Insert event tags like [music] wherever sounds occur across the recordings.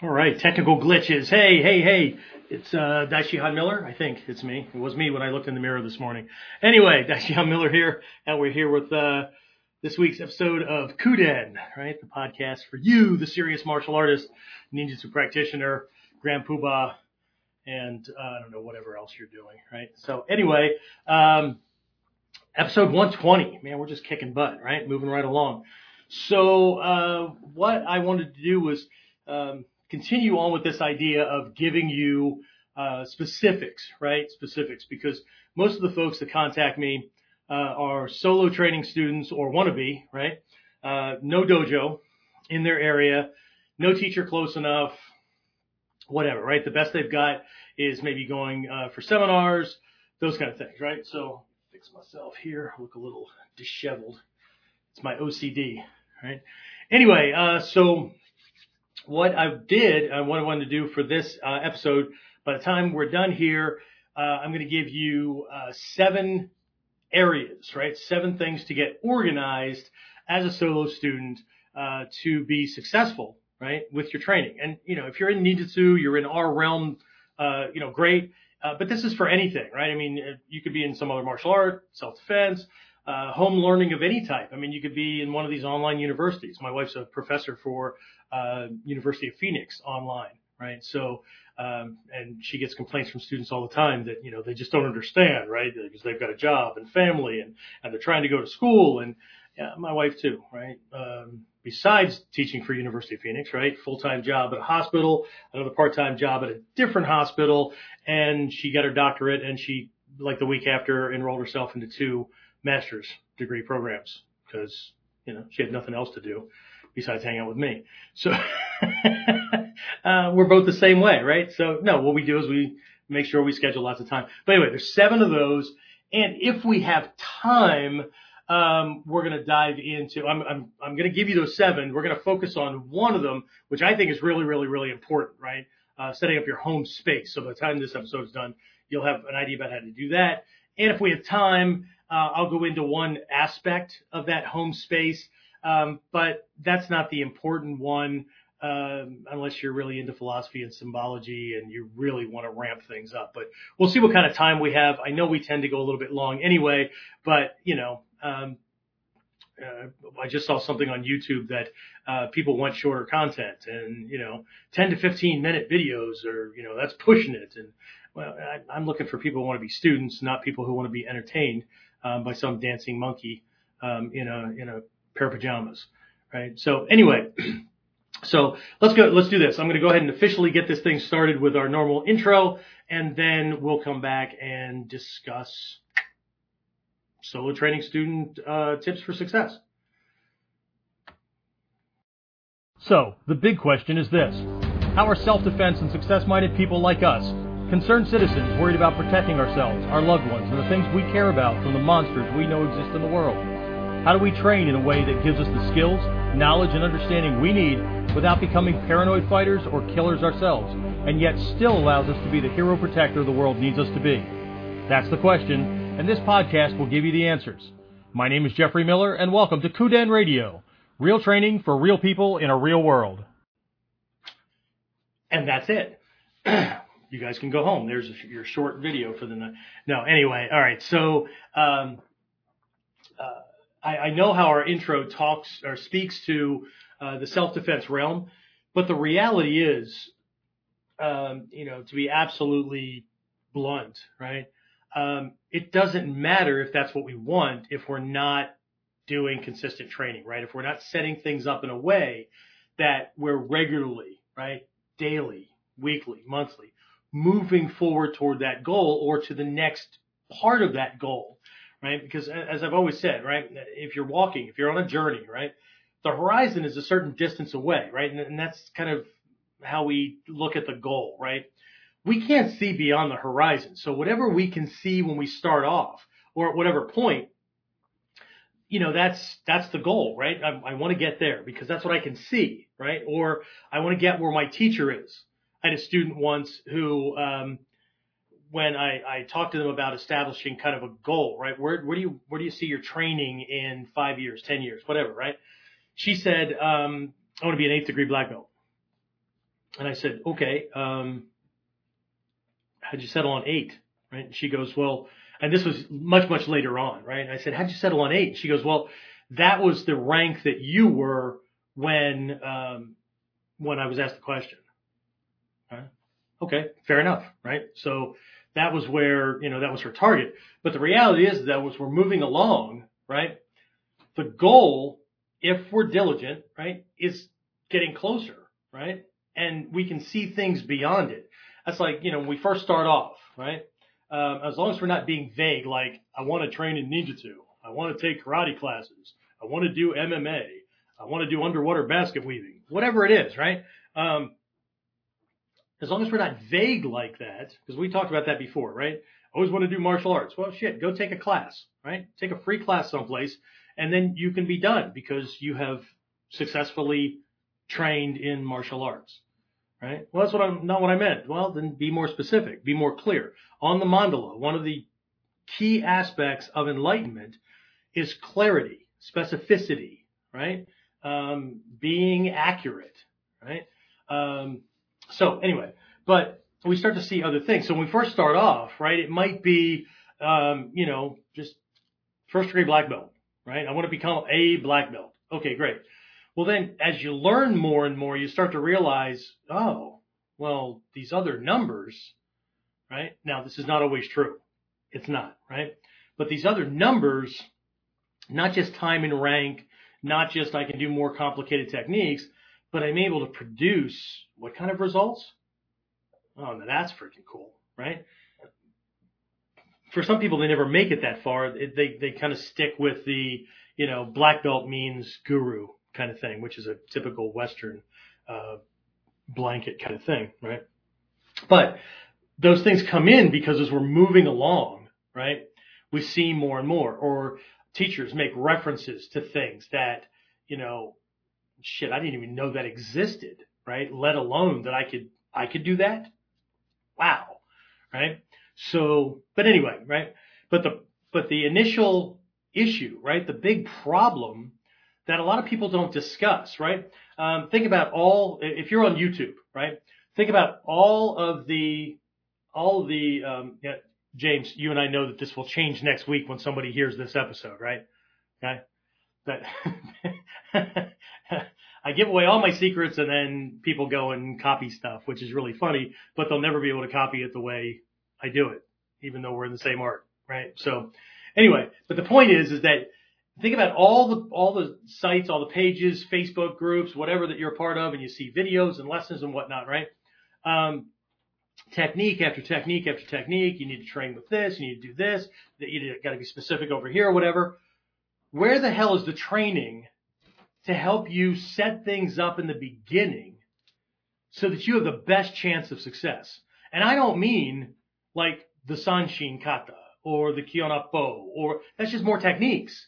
All right, technical glitches. Hey, hey, hey. It's uh, Daishihan Miller. I think it's me. It was me when I looked in the mirror this morning. Anyway, [laughs] Daishihan Miller here, and we're here with uh, this week's episode of Kuden, right? The podcast for you, the serious martial artist, ninjutsu practitioner, grand poobah, and uh, I don't know whatever else you're doing, right? So anyway, um, episode 120. Man, we're just kicking butt, right? Moving right along. So uh, what I wanted to do was um, continue on with this idea of giving you uh, specifics, right? Specifics, because most of the folks that contact me uh, are solo training students or wannabe, right? Uh, no dojo in their area, no teacher close enough, whatever, right? The best they've got is maybe going uh, for seminars, those kind of things, right? So fix myself here, look a little disheveled. It's my OCD, right? Anyway, uh, so what I did, and what I wanted to do for this uh, episode, by the time we're done here, uh, I'm going to give you uh, seven areas, right? Seven things to get organized as a solo student uh, to be successful, right, with your training. And you know, if you're in Ninjutsu, you're in our realm, uh, you know, great. Uh, but this is for anything, right? I mean, you could be in some other martial art, self-defense, uh, home learning of any type. I mean, you could be in one of these online universities. My wife's a professor for uh, University of Phoenix online, right? So, um, and she gets complaints from students all the time that you know they just don't understand, right? Because they've got a job and family, and and they're trying to go to school, and yeah, my wife too, right? Um, besides teaching for University of Phoenix, right? Full-time job at a hospital, another part-time job at a different hospital, and she got her doctorate, and she like the week after enrolled herself into two master's degree programs because, you know, she had nothing else to do besides hang out with me. So, [laughs] uh, we're both the same way, right? So no, what we do is we make sure we schedule lots of time. But anyway, there's seven of those. And if we have time, um, we're going to dive into, I'm, I'm, I'm going to give you those seven. We're going to focus on one of them, which I think is really, really, really important, right? Uh, setting up your home space. So by the time this episode is done, you'll have an idea about how to do that. And if we have time, I'll go into one aspect of that home space, um, but that's not the important one um, unless you're really into philosophy and symbology and you really want to ramp things up. But we'll see what kind of time we have. I know we tend to go a little bit long anyway, but you know, um, uh, I just saw something on YouTube that uh, people want shorter content, and you know, 10 to 15 minute videos, or you know, that's pushing it. And well, I, I'm looking for people who want to be students, not people who want to be entertained by some dancing monkey um, in a in a pair of pajamas, right? So anyway, [clears throat] so let's go. Let's do this. I'm going to go ahead and officially get this thing started with our normal intro, and then we'll come back and discuss solo training student uh, tips for success. So the big question is this: How are self-defense and success-minded people like us Concerned citizens worried about protecting ourselves, our loved ones, and the things we care about from the monsters we know exist in the world. How do we train in a way that gives us the skills, knowledge, and understanding we need without becoming paranoid fighters or killers ourselves, and yet still allows us to be the hero protector the world needs us to be? That's the question, and this podcast will give you the answers. My name is Jeffrey Miller, and welcome to Kuden Radio, real training for real people in a real world. And that's it. [clears throat] you guys can go home. There's a, your short video for the night. No, anyway, all right. So um, uh, I, I, know how our intro talks or speaks to uh, the self-defense realm, but the reality is, um, you know, to be absolutely blunt, right? Um, it doesn't matter if that's what we want if we're not doing consistent training, right? If we're not setting things up in a way that we're regularly, right, daily, weekly, monthly, moving forward toward that goal or to the next part of that goal, right? Because as I've always said, right, if you're walking, if you're on a journey, right, the horizon is a certain distance away, right? And, and that's kind of how we look at the goal, right? We can't see beyond the horizon. So whatever we can see when we start off or at whatever point, you know, that's, that's the goal, right? I, I want to get there because that's what I can see, right? Or I want to get where my teacher is, I had a student once who, um, when I, I talked to them about establishing kind of a goal, right? Where, where do you, where do you see your training in five years, 10 years, whatever, right? She said, um, I want to be an eighth degree black belt. and I said, okay, um, how'd you settle on eight? Right. And she goes, well, and this was much, much later on, right? And I said, how'd you settle on eight? She goes, well, that was the rank that you were when, um, when I was asked the question. Okay. Fair enough. Right. So that was where, you know, that was her target. But the reality is that was we're moving along, right? The goal, if we're diligent, right, is getting closer, right? And we can see things beyond it. That's like, you know, when we first start off, right? Um, as long as we're not being vague, like, I want to train in ninjutsu. I want to take karate classes. I want to do MMA. I want to do underwater basket weaving. Whatever it is, right? Um, as long as we're not vague like that, because we talked about that before, right? Always want to do martial arts. Well, shit, go take a class, right? Take a free class someplace and then you can be done because you have successfully trained in martial arts, right? Well, that's what I'm, not what I meant. Well, then be more specific, be more clear. On the mandala, one of the key aspects of enlightenment is clarity, specificity, right? Um, being accurate, right? Um, so anyway, but we start to see other things. So when we first start off, right, it might be, um, you know, just first degree black belt, right? I want to become a black belt. Okay, great. Well, then as you learn more and more, you start to realize, oh, well, these other numbers, right? Now, this is not always true. It's not, right? But these other numbers, not just time and rank, not just I can do more complicated techniques, but I'm able to produce what kind of results? Oh, now that's freaking cool, right? For some people, they never make it that far. They they kind of stick with the you know black belt means guru kind of thing, which is a typical Western uh, blanket kind of thing, right? But those things come in because as we're moving along, right, we see more and more, or teachers make references to things that you know shit, I didn't even know that existed, right? Let alone that I could, I could do that. Wow. Right. So, but anyway, right. But the, but the initial issue, right? The big problem that a lot of people don't discuss, right? Um, think about all, if you're on YouTube, right? Think about all of the, all of the, um, yeah, James, you and I know that this will change next week when somebody hears this episode, right? Okay. That [laughs] I give away all my secrets and then people go and copy stuff, which is really funny, but they'll never be able to copy it the way I do it, even though we're in the same art, right? So anyway, but the point is, is that think about all the, all the sites, all the pages, Facebook groups, whatever that you're a part of, and you see videos and lessons and whatnot, right? Um, technique after technique after technique. You need to train with this. You need to do this. That you got to be specific over here or whatever. Where the hell is the training to help you set things up in the beginning so that you have the best chance of success? And I don't mean like the Sanshin Kata or the Kihon Happo or that's just more techniques.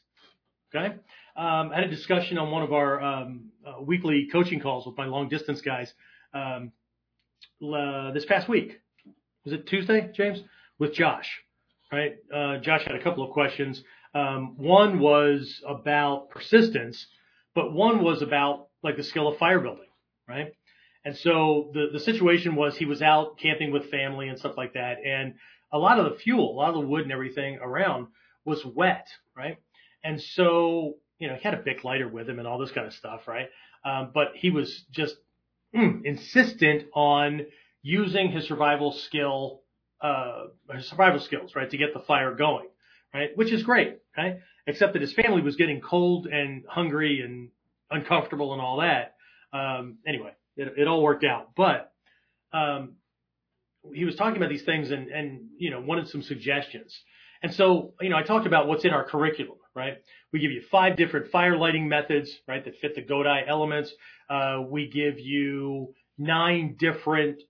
Okay. Um, I had a discussion on one of our um, uh, weekly coaching calls with my long distance guys um, uh, this past week. Was it Tuesday, James? With Josh, right? Uh, Josh had a couple of questions. Um, one was about persistence, but one was about like the skill of fire building, right? And so the, the situation was he was out camping with family and stuff like that. And a lot of the fuel, a lot of the wood and everything around was wet, right? And so, you know, he had a Bic lighter with him and all this kind of stuff, right? Um, but he was just mm, insistent on using his survival skill, uh, his survival skills, right, to get the fire going right? Which is great, right? Except that his family was getting cold and hungry and uncomfortable and all that. Um, anyway, it, it all worked out, but, um, he was talking about these things and, and, you know, wanted some suggestions. And so, you know, I talked about what's in our curriculum, right? We give you five different fire lighting methods, right, that fit the Godai elements. Uh, we give you nine different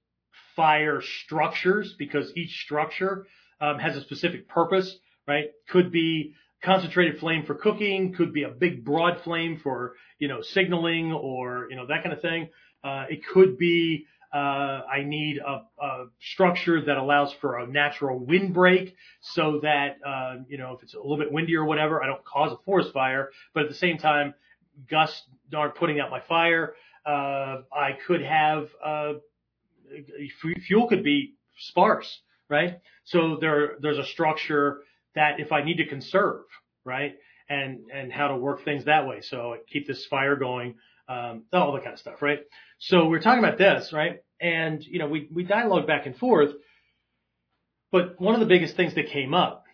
fire structures because each structure um, has a specific purpose right? Could be concentrated flame for cooking, could be a big broad flame for, you know, signaling or, you know, that kind of thing. Uh, it could be, uh, I need a, a, structure that allows for a natural windbreak so that, uh, you know, if it's a little bit windy or whatever, I don't cause a forest fire, but at the same time, gusts aren't putting out my fire. Uh, I could have, uh, fuel could be sparse, right? So there, there's a structure that if I need to conserve, right? And, and how to work things that way. So keep this fire going, um, all that kind of stuff, right? So we're talking about this, right? And, you know, we, we dialogue back and forth, but one of the biggest things that came up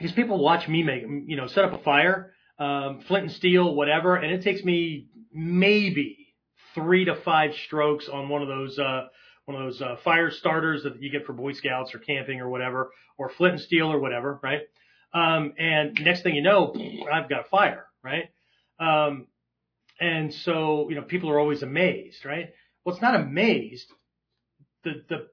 is people watch me make, you know, set up a fire, um, flint and steel, whatever, and it takes me maybe three to five strokes on one of those, uh, one of those uh, fire starters that you get for Boy Scouts or camping or whatever, or flint and steel or whatever, right? Um, and next thing you know, I've got a fire, right? Um, and so, you know, people are always amazed, right? Well, it's not amazed. The, the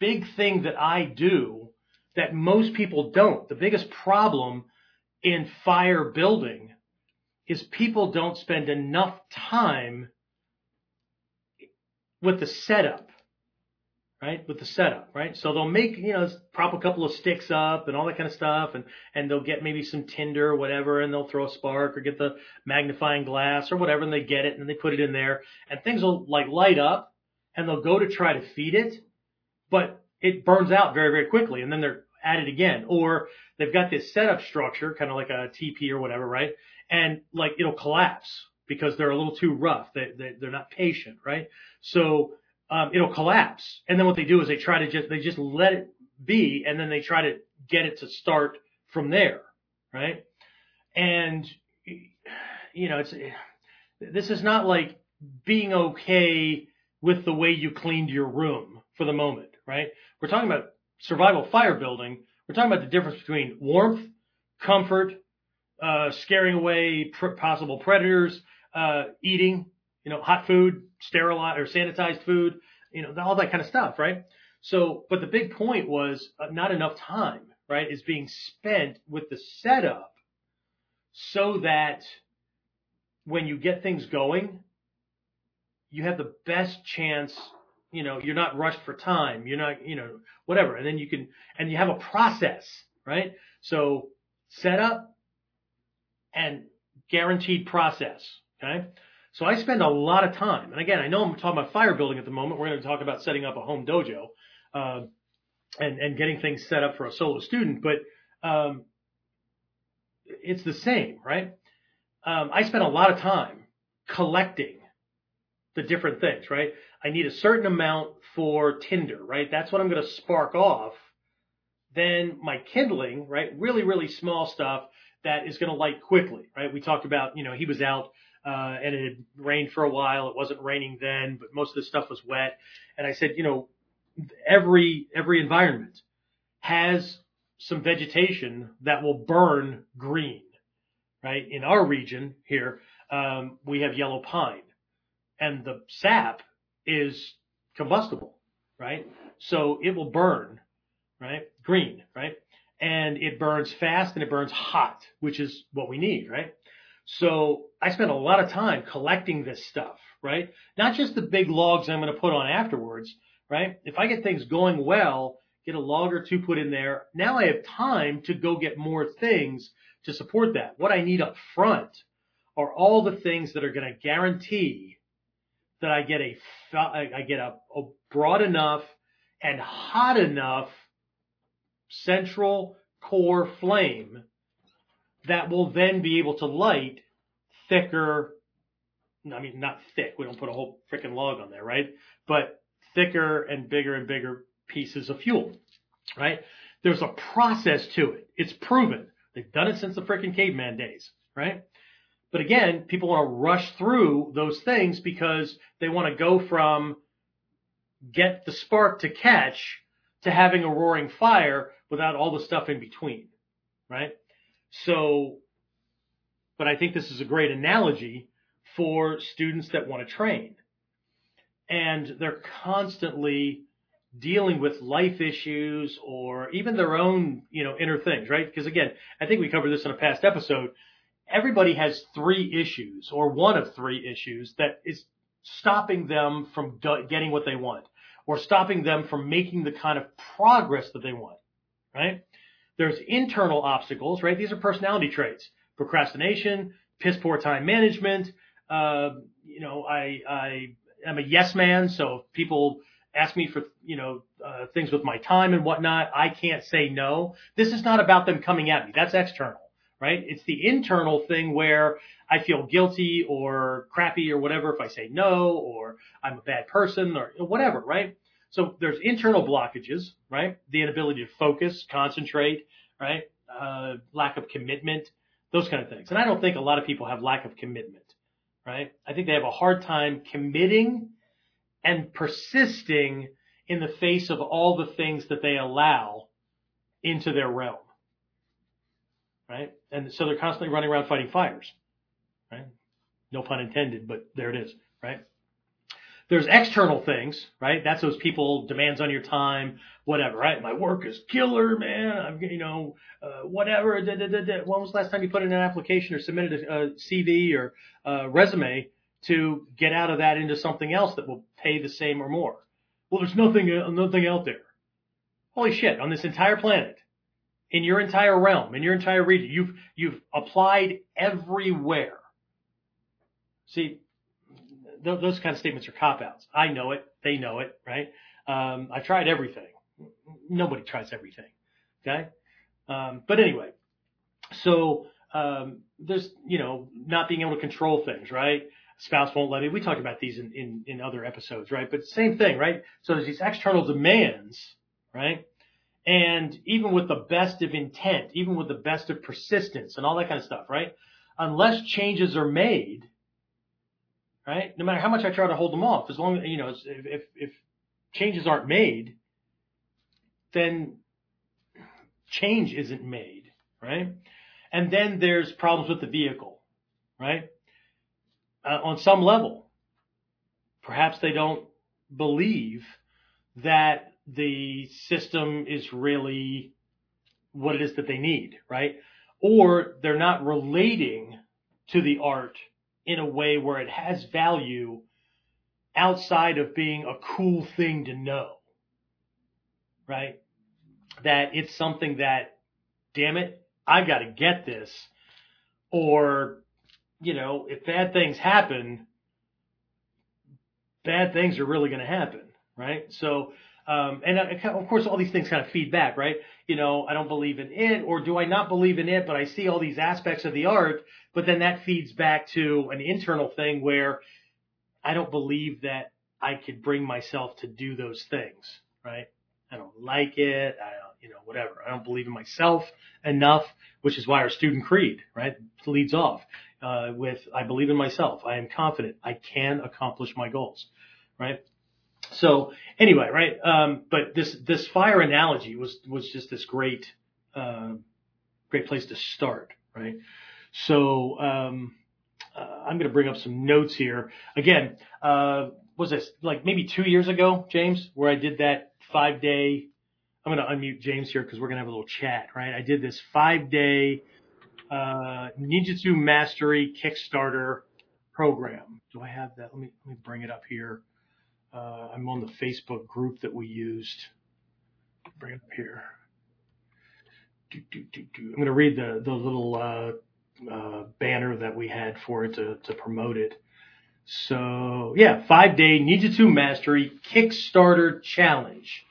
big thing that I do that most people don't, the biggest problem in fire building is people don't spend enough time with the setup right? With the setup, right? So they'll make, you know, prop a couple of sticks up and all that kind of stuff and, and they'll get maybe some tinder or whatever and they'll throw a spark or get the magnifying glass or whatever and they get it and they put it in there and things will like light up and they'll go to try to feed it, but it burns out very, very quickly and then they're at it again. Or they've got this setup structure, kind of like a TP or whatever, right? And like it'll collapse because they're a little too rough. They, they, they're not patient, right? So um, it'll collapse. And then what they do is they try to just, they just let it be and then they try to get it to start from there. Right. And, you know, it's, this is not like being okay with the way you cleaned your room for the moment, right? We're talking about survival fire building. We're talking about the difference between warmth, comfort, uh, scaring away pr- possible predators, uh, eating, you know, hot food, sterilized or sanitized food, you know, all that kind of stuff, right? So, but the big point was uh, not enough time, right, is being spent with the setup so that when you get things going, you have the best chance, you know, you're not rushed for time, you're not, you know, whatever. And then you can, and you have a process, right? So setup and guaranteed process, okay? So I spend a lot of time, and again, I know I'm talking about fire building at the moment. We're going to talk about setting up a home dojo, uh, and, and getting things set up for a solo student, but, um, it's the same, right? Um, I spend a lot of time collecting the different things, right? I need a certain amount for tinder, right? That's what I'm going to spark off. Then my kindling, right? Really, really small stuff that is going to light quickly, right? We talked about, you know, he was out uh, and it had rained for a while. It wasn't raining then, but most of the stuff was wet. And I said, you know, every every environment has some vegetation that will burn green, right? In our region here, um, we have yellow pine, and the sap is combustible, right? So it will burn, right? Green, right? And it burns fast and it burns hot, which is what we need, right? So I spent a lot of time collecting this stuff, right? Not just the big logs I'm going to put on afterwards, right? If I get things going well, get a log or two put in there. Now I have time to go get more things to support that. What I need up front are all the things that are going to guarantee that I get a, I get a, a broad enough and hot enough central core flame that will then be able to light thicker, I mean, not thick, we don't put a whole freaking log on there, right? But thicker and bigger and bigger pieces of fuel, right? There's a process to it. It's proven. They've done it since the freaking caveman days, right? But again, people want to rush through those things because they want to go from get the spark to catch to having a roaring fire without all the stuff in between, right? So, but I think this is a great analogy for students that want to train. And they're constantly dealing with life issues or even their own, you know, inner things, right? Because again, I think we covered this in a past episode. Everybody has three issues or one of three issues that is stopping them from getting what they want or stopping them from making the kind of progress that they want, right? There's internal obstacles, right? These are personality traits. Procrastination, piss poor time management. Uh, you know, I, I am a yes man. So if people ask me for, you know, uh, things with my time and whatnot, I can't say no. This is not about them coming at me. That's external, right? It's the internal thing where I feel guilty or crappy or whatever if I say no, or I'm a bad person or whatever, right? So there's internal blockages, right? The inability to focus, concentrate, right? Uh, lack of commitment, those kind of things. And I don't think a lot of people have lack of commitment, right? I think they have a hard time committing and persisting in the face of all the things that they allow into their realm, right? And so they're constantly running around fighting fires, right? No pun intended, but there it is, right? There's external things, right? That's those people demands on your time, whatever, right? My work is killer, man. I'm, you know, uh, whatever. Da, da, da. When was the last time you put in an application or submitted a, a CV or a resume to get out of that into something else that will pay the same or more? Well, there's nothing, uh, nothing out there. Holy shit! On this entire planet, in your entire realm, in your entire region, you've you've applied everywhere. See, th- those kind of statements are cop outs. I know it. They know it, right? Um, I've tried everything. Nobody tries everything. Okay. Um, but anyway, so, um, there's, you know, not being able to control things, right? Spouse won't let me. We talked about these in, in, in other episodes, right? But same thing, right? So there's these external demands, right? And even with the best of intent, even with the best of persistence and all that kind of stuff, right? Unless changes are made, right? No matter how much I try to hold them off, as long as, you know, if, if, if changes aren't made, then change isn't made, right? And then there's problems with the vehicle, right? Uh, on some level, perhaps they don't believe that the system is really what it is that they need, right? Or they're not relating to the art in a way where it has value outside of being a cool thing to know, right? That it's something that, damn it, I've got to get this. Or, you know, if bad things happen, bad things are really going to happen, right? So, um, and uh, of course, all these things kind of feed back, right? You know, I don't believe in it, or do I not believe in it, but I see all these aspects of the art, but then that feeds back to an internal thing where I don't believe that I could bring myself to do those things, right? I don't like it. I don't, you know, whatever. I don't believe in myself enough, which is why our student creed, right, leads off uh, with I believe in myself. I am confident. I can accomplish my goals, right? So anyway, right? Um, but this this fire analogy was was just this great uh, great place to start, right? So um, uh, I'm going to bring up some notes here again. Uh, was this like maybe two years ago, James, where I did that five day? I'm going to unmute James here because we're going to have a little chat, right? I did this five day uh, Ninjutsu Mastery Kickstarter program. Do I have that? Let me let me bring it up here. Uh, I'm on the Facebook group that we used. Bring it up here. Do, do, do. I'm going to read the, the little uh, uh, banner that we had for it to, to promote it. So yeah, five day Ninjutsu Mastery Kickstarter Challenge.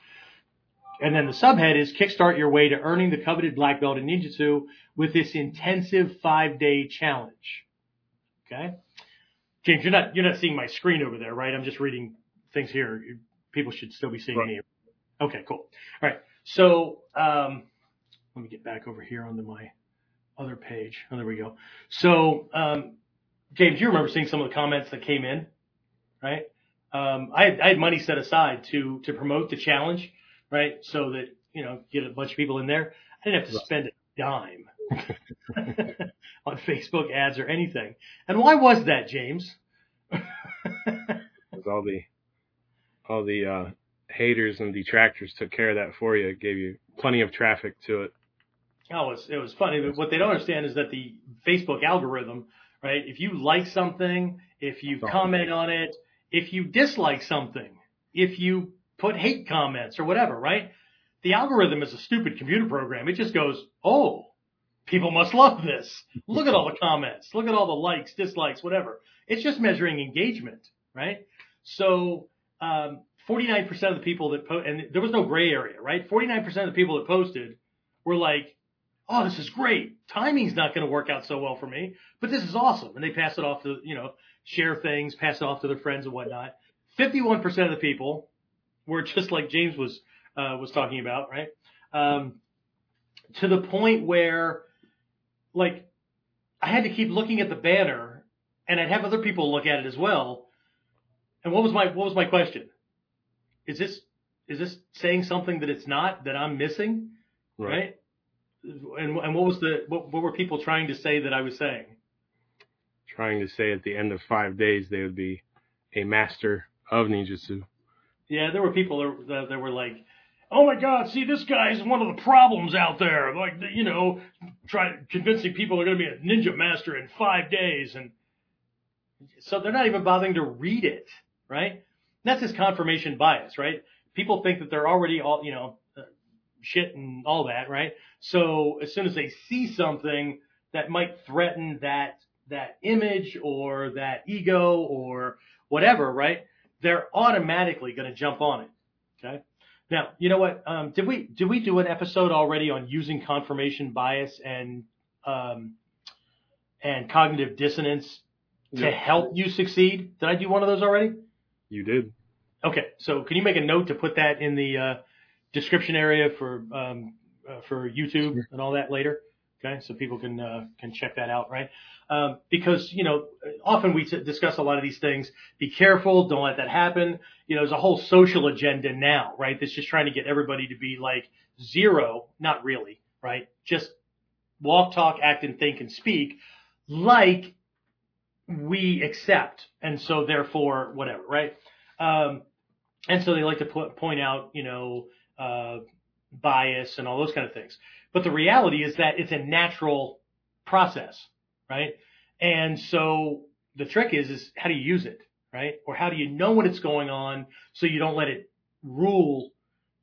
And then the subhead is kickstart your way to earning the coveted black belt in Ninjutsu with this intensive five day challenge. Okay. James, you're not, you're not seeing my screen over there, right? I'm just reading things here, people should still be seeing right. me. Okay, cool. All right. So, um, let me get back over here onto my other page. Oh, there we go. So, um, James, you remember seeing some of the comments that came in, right? Um, I had, I had money set aside to, to promote the challenge, right? So that, you know, get a bunch of people in there. I didn't have to spend a dime [laughs] on Facebook ads or anything. And why was that, James? [laughs] Because all the all the uh, haters and detractors took care of that for you. It gave you plenty of traffic to it. Oh, it was, it was funny. But what they don't understand is that the Facebook algorithm, right? If you like something, if you comment on it, if you dislike something, if you put hate comments or whatever, right? The algorithm is a stupid computer program. It just goes, oh, people must love this. Look at all the comments. Look at all the likes, dislikes, whatever. It's just measuring engagement, right? So um, 49% of the people that po- and there was no gray area, right? 49% of the people that posted were like, "Oh, this is great. Timing's not going to work out so well for me, but this is awesome." And they pass it off to, you know, share things, pass it off to their friends and whatnot. 51% of the people were just like James was uh, was talking about, right? Um, to the point where, like, I had to keep looking at the banner, and I'd have other people look at it as well. And what was my what was my question? Is this is this saying something that it's not that I'm missing, right? And and what was the what, what were people trying to say that I was saying? Trying to say at the end of five days they would be a master of ninjutsu. Yeah, there were people that, that, that were like, "Oh my God, see this guy is one of the problems out there." Like, you know, try convincing people they're going to be a ninja master in five days, and so they're not even bothering to read it, right? That's his confirmation bias, right? People think that they're already all, you know, uh, shit and all that, right? So as soon as they see something that might threaten that that image or that ego or whatever, right? They're automatically going to jump on it. Okay. Now, you know what? Um, did we did we do an episode already on using confirmation bias and um, and cognitive dissonance to Yeah. help you succeed? Did I do one of those already? You did. Okay, so can you make a note to put that in the uh, description area for um, uh, for YouTube and all that later? Okay, so people can uh, can check that out, right? Um, because you know, often we t- discuss a lot of these things. Be careful, don't let that happen. You know, there's a whole social agenda now, right? That's just trying to get everybody to be like zero, not really, right? Just walk, talk, act, and think and speak like we accept, and so therefore whatever, right? Um, and so they like to put, point out, you know, uh, bias and all those kind of things. But the reality is that it's a natural process, right? And so the trick is, is how do you use it, right? Or how do you know when it's going on so you don't let it rule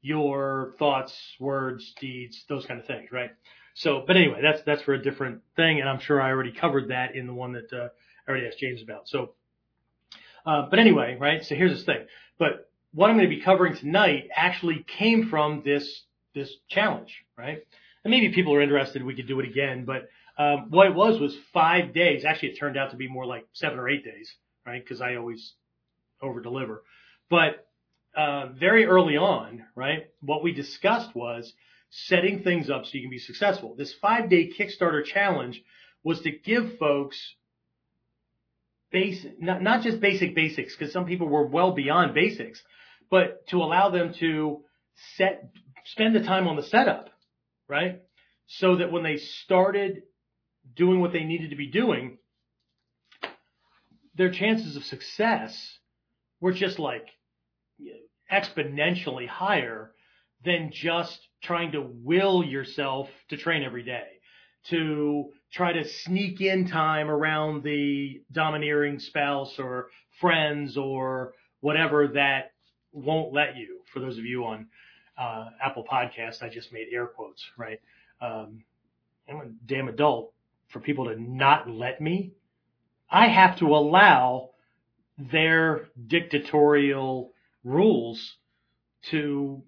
your thoughts, words, deeds, those kind of things, right? So, but anyway, that's, that's for a different thing. And I'm sure I already covered that in the one that, uh, already asked James about. So, uh, but anyway, right? So here's this thing. But what I'm going to be covering tonight actually came from this this challenge, right? And maybe people are interested. We could do it again, but um, what it was was five days. Actually, it turned out to be more like seven or eight days, right? Because I always over deliver. But uh, very early on, right? What we discussed was setting things up so you can be successful. This five day Kickstarter challenge was to give folks basic, not, not just basic basics, because some people were well beyond basics, but to allow them to set, spend the time on the setup, right? So that when they started doing what they needed to be doing, their chances of success were just like exponentially higher than just trying to will yourself to train every day, to try to sneak in time around the domineering spouse or friends or whatever that won't let you. For those of you on uh, Apple Podcasts, I just made air quotes, right? Um, I'm a damn adult for people to not let me. I have to allow their dictatorial rules to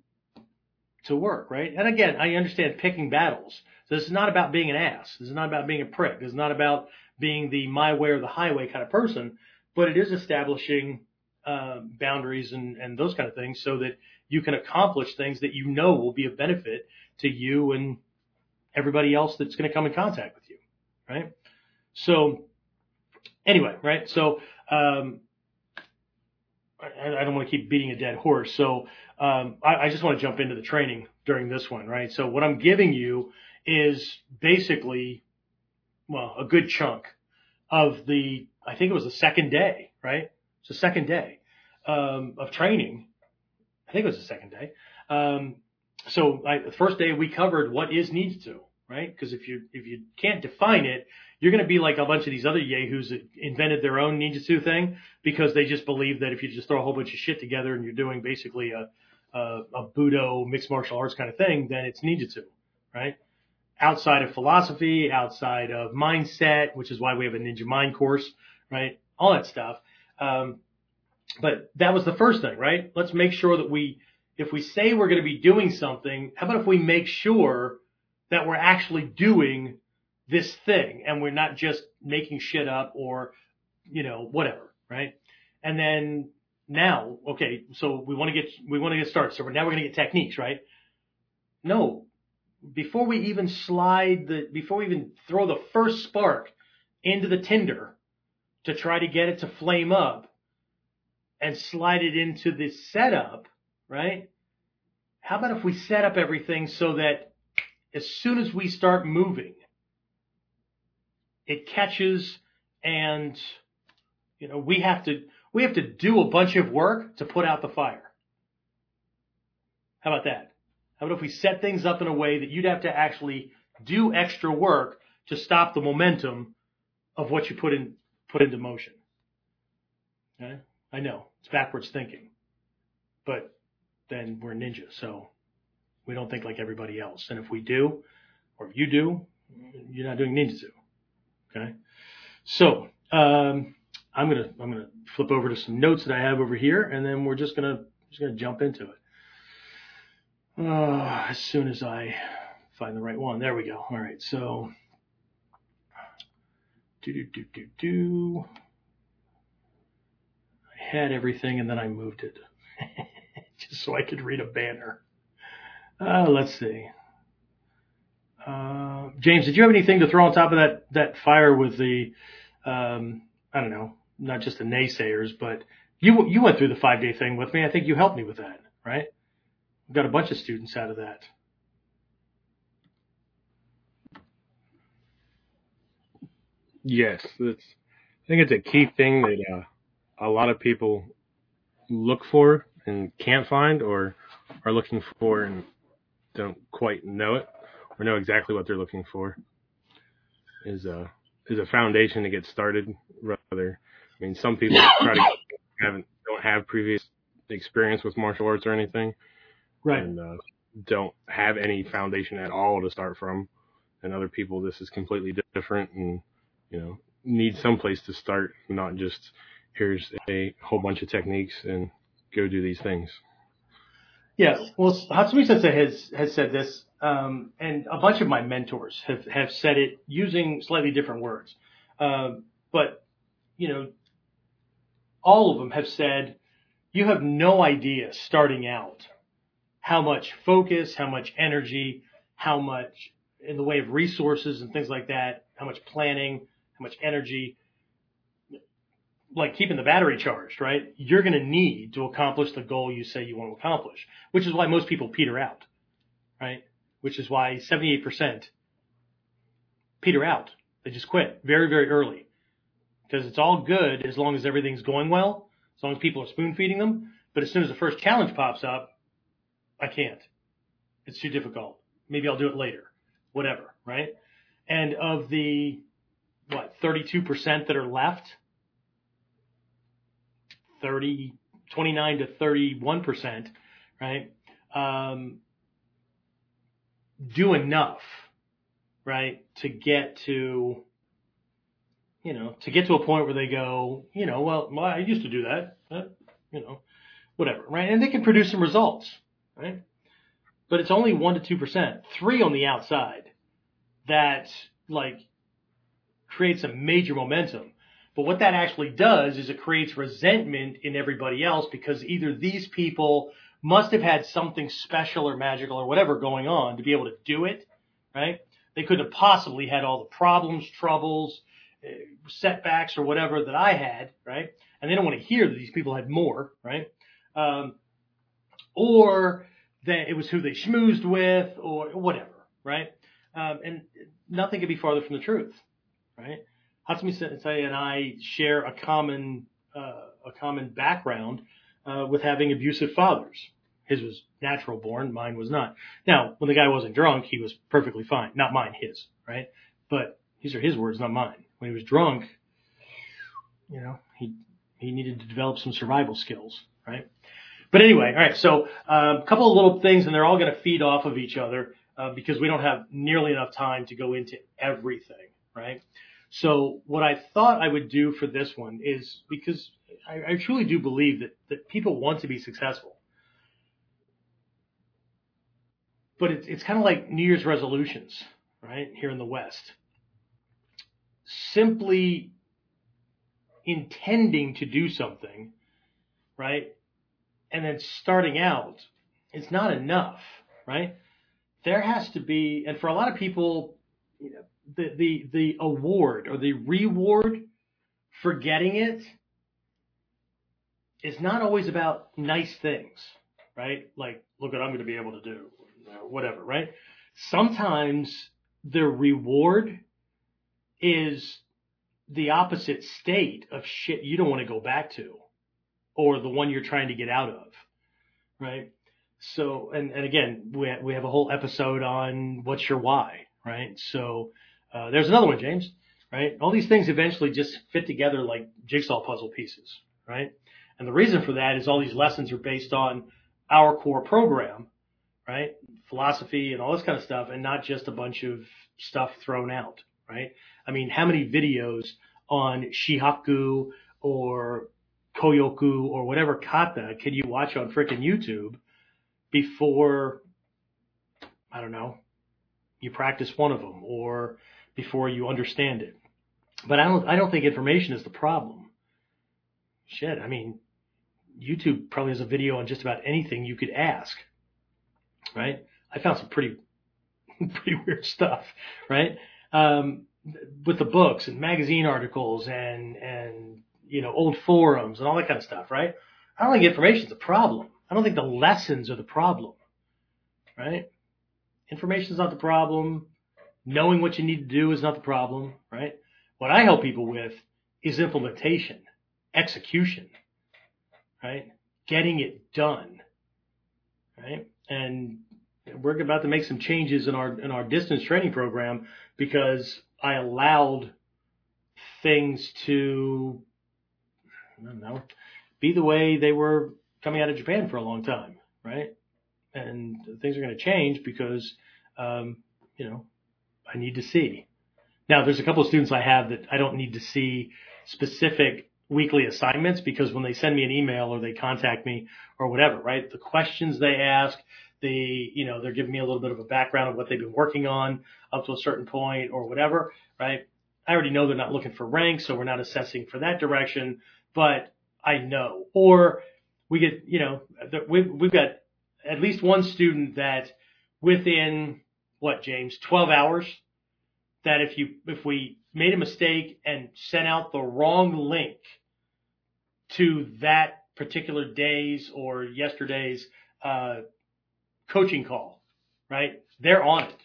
to work, right? And again, I understand picking battles. This is not about being an ass. This is not about being a prick. This is not about being the my way or the highway kind of person, but it is establishing uh, boundaries and, and those kind of things so that you can accomplish things that you know will be of benefit to you and everybody else that's going to come in contact with you, right? So anyway, right? So um, I, I don't want to keep beating a dead horse. So um, I, I just want to jump into the training during this one, right? So what I'm giving you is basically, well, a good chunk of the, I think it was the second day, right? It's the second day um, of training. I think it was the second day. Um, so I, the first day we covered what is ninjutsu, right? Because if you if you can't define it, you're going to be like a bunch of these other yahoos that invented their own ninjutsu thing because they just believe that if you just throw a whole bunch of shit together and you're doing basically a a, a budo mixed martial arts kind of thing, then it's ninjutsu, right? Outside of philosophy, outside of mindset, which is why we have a ninja mind course, right? All that stuff. Um, but that was the first thing, right? Let's make sure that we, if we say we're going to be doing something, how about if we make sure that we're actually doing this thing and we're not just making shit up or, you know, whatever, right? And then now, okay, so we want to get, we want to get started. So now we're going to get techniques, right? No, before we even slide the, before we even throw the first spark into the tinder to try to get it to flame up and slide it into the setup, right? How about if we set up everything so that as soon as we start moving, it catches and, you know, we have to, we have to do a bunch of work to put out the fire. How about that? How about if we set things up in a way that you'd have to actually do extra work to stop the momentum of what you put in, put into motion? Okay? I know it's backwards thinking, but then we're ninja. So we don't think like everybody else. And if we do, or if you do, you're not doing ninjutsu. Okay. So, um, I'm going to, I'm going to flip over to some notes that I have over here and then we're just going to, just going to jump into it. Uh, as soon as I find the right one. There we go. All right. So, do, do, do, do, do. I had everything and then I moved it [laughs] just so I could read a banner. Uh, let's see. Uh, James, did you have anything to throw on top of that, that fire with the, um, I don't know, not just the naysayers, but you, you went through the five day thing with me. I think you helped me with that, right? We got a bunch of students out of that. Yes, it's. I think it's a key thing that uh, a lot of people look for and can't find, or are looking for and don't quite know it or know exactly what they're looking for. Is a is a foundation to get started. Rather, I mean, some people try to haven't don't have previous experience with martial arts or anything, Right. and uh, don't have any foundation at all to start from. And other people, this is completely different, and you know, need some place to start, not just here's a whole bunch of techniques and go do these things. Yes. Well, Hatsumi Sensei has, has said this, um, and a bunch of my mentors have, have said it using slightly different words. Um, but, you know, all of them have said, you have no idea starting out how much focus, how much energy, how much in the way of resources and things like that, how much planning, how much energy, like keeping the battery charged, right? You're going to need to accomplish the goal you say you want to accomplish, which is why most people peter out, right? Which is why 78% peter out. They just quit very, very early because it's all good as long as everything's going well, as long as people are spoon feeding them. But as soon as the first challenge pops up, I can't. It's too difficult. Maybe I'll do it later. Whatever, right? And of the, what, 32% that are left, 30, 29 to 31%, right? Um, do enough, right? To get to, you know, to get to a point where they go, you know, well, well I used to do that, uh, you know, whatever, right? And they can produce some results, right? But it's only one to two percent, three on the outside that like creates a major momentum. But what that actually does is it creates resentment in everybody else because either these people must have had something special or magical or whatever going on to be able to do it, right? They couldn't have possibly had all the problems, troubles, uh, setbacks or whatever that I had, right? And they don't want to hear that these people had more, right? Um, or that it was who they schmoozed with or whatever, right? Um, and nothing could be farther from the truth, right? Hatsumi Sensei and I share a common, uh, a common background, uh, with having abusive fathers. His was natural born, mine was not. Now, when the guy wasn't drunk, he was perfectly fine. Not mine, his, right? But these are his words, not mine. When he was drunk, you know, he, he needed to develop some survival skills, right? But anyway, all right. So um, a couple of little things, and they're all going to feed off of each other uh, because we don't have nearly enough time to go into everything, right? So what I thought I would do for this one is because I, I truly do believe that, that people want to be successful. But it's, it's kind of like New Year's resolutions, right? Here in the West. Simply intending to do something, right? And then starting out is not enough, right? There has to be, and for a lot of people, you know, the, the, the award or the reward for getting it is not always about nice things, right? Like, look what I'm going to be able to do, whatever, right? Sometimes the reward is the opposite state of shit you don't want to go back to or the one you're trying to get out of, right? So, and, and again, we, we have a whole episode on what's your why, right? So, uh, there's another one, James, right? All these things eventually just fit together like jigsaw puzzle pieces, right? And the reason for that is all these lessons are based on our core program, right? Philosophy and all this kind of stuff and not just a bunch of stuff thrown out, right? I mean, how many videos on Shihaku or Koyoku or whatever kata can you watch on freaking YouTube before, I don't know, you practice one of them or before you understand it. But I don't, I don't think information is the problem. Shit, I mean, YouTube probably has a video on just about anything you could ask, right? I found some pretty, [laughs] pretty weird stuff, right? Um, with the books and magazine articles and, and, you know, old forums and all that kind of stuff, right? I don't think information is a problem. I don't think the lessons are the problem, right? Information is not the problem. Knowing what you need to do is not the problem, right? What I help people with is implementation, execution, right? Getting it done, right? And we're about to make some changes in our in our distance training program because I allowed things to Know be the way they were coming out of Japan for a long time, right? And things are going to change because um, you know I need to see. Now, there's a couple of students I have that I don't need to see specific weekly assignments because when they send me an email or they contact me or whatever, right? The questions they ask, the, you know, they're giving me a little bit of a background of what they've been working on up to a certain point or whatever, right? I already know they're not looking for ranks, so we're not assessing for that direction, but I know. Or we get, you know, we've, we've got at least one student that within what, James, 12 hours, that if you, if we made a mistake and sent out the wrong link to that particular day's or yesterday's, uh, coaching call, right? They're on it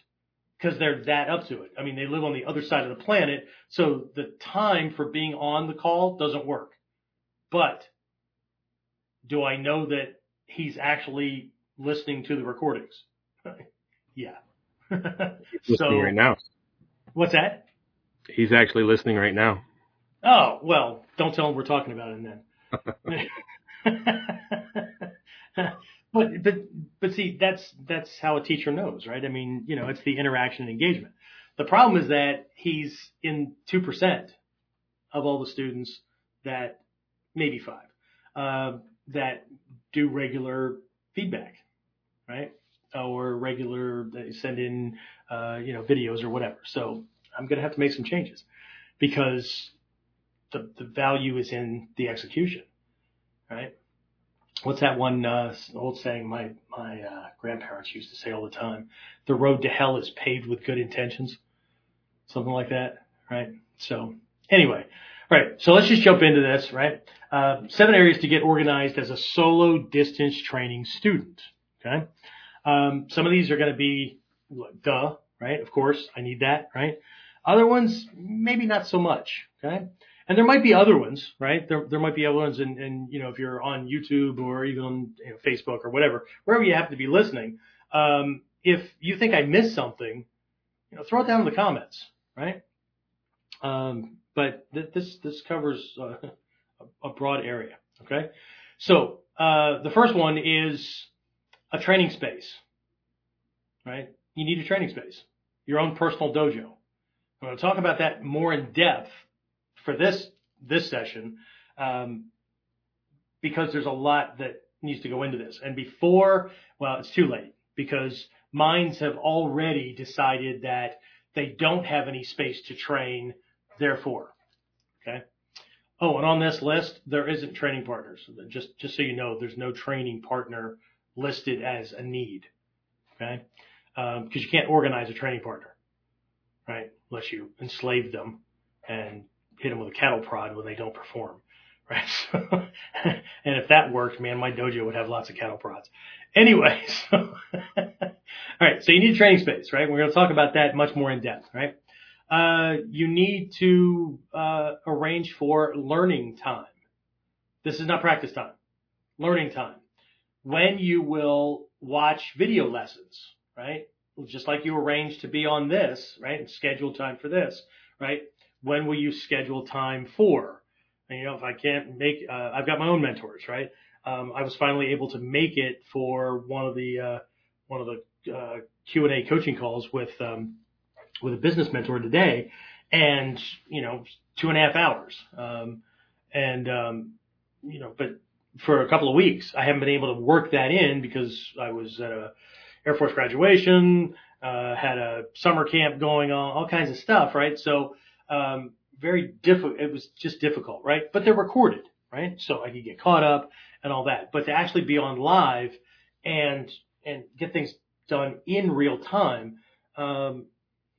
because they're that up to it. I mean, they live on the other side of the planet. So the time for being on the call doesn't work. But do I know that he's actually listening to the recordings? [laughs] yeah. [laughs] So, listening right now. What's that? He's actually listening right now. Oh well, don't tell him we're talking about him then. [laughs] but but but see, that's that's how a teacher knows, right? I mean, you know, it's the interaction and engagement. The problem is that he's in two percent of all the students that maybe five uh, that do regular feedback, right? or regular they send in uh, you know videos or whatever. So I'm going to have to make some changes because the the value is in the execution, right? What's that one uh, old saying my my uh, grandparents used to say all the time? The road to hell is paved with good intentions, something like that, right? So anyway, right. So let's just jump into this, right? Uh, seven areas to get organized as a solo distance training student. Okay. Um, some of these are going to be duh, right? Of course, I need that, right? Other ones, maybe not so much, okay? And there might be other ones, right? There, there might be other ones, and, and you know, if you're on YouTube or even on you know, Facebook or whatever, wherever you happen to be listening, um, if you think I missed something, you know, throw it down in the comments, right? Um, but th- this this covers uh, a broad area, okay? So uh, the first one is a training space, right? You need a training space, your own personal dojo, I'm going to talk about that more in depth for this this session um, because there's a lot that needs to go into this. And before, well, it's too late because minds have already decided that they don't have any space to train, therefore. Okay. Oh, and on this list, there isn't training partners. Just, just so you know, there's no training partner listed as a need. Okay. Um, cause you can't organize a training partner, right? Unless you enslave them and hit them with a cattle prod when they don't perform [laughs] right? So, [laughs] and if that worked, man, my dojo would have lots of cattle prods. Anyway, [laughs] so, all right, so you need training space, right? We're going to talk about that much more in depth, right? Uh, you need to uh, arrange for learning time. This is not practice time. Learning time. When you will watch video lessons, right? Just like you arrange to be on this, right? And schedule time for this, right? When will you schedule time for? And, you know, if I can't make, uh, I've got my own mentors, right? Um, I was finally able to make it for one of the, uh, one of the, uh, Q and A coaching calls with, um, with a business mentor today and, you know, two and a half hours. Um, and, um, you know, but for a couple of weeks, I haven't been able to work that in because I was at a Air Force graduation, uh, had a summer camp going on, all kinds of stuff, right? So, um, very difficult. It was just difficult, right? But they're recorded, right? So I could get caught up and all that. But to actually be on live and and get things done in real time, um,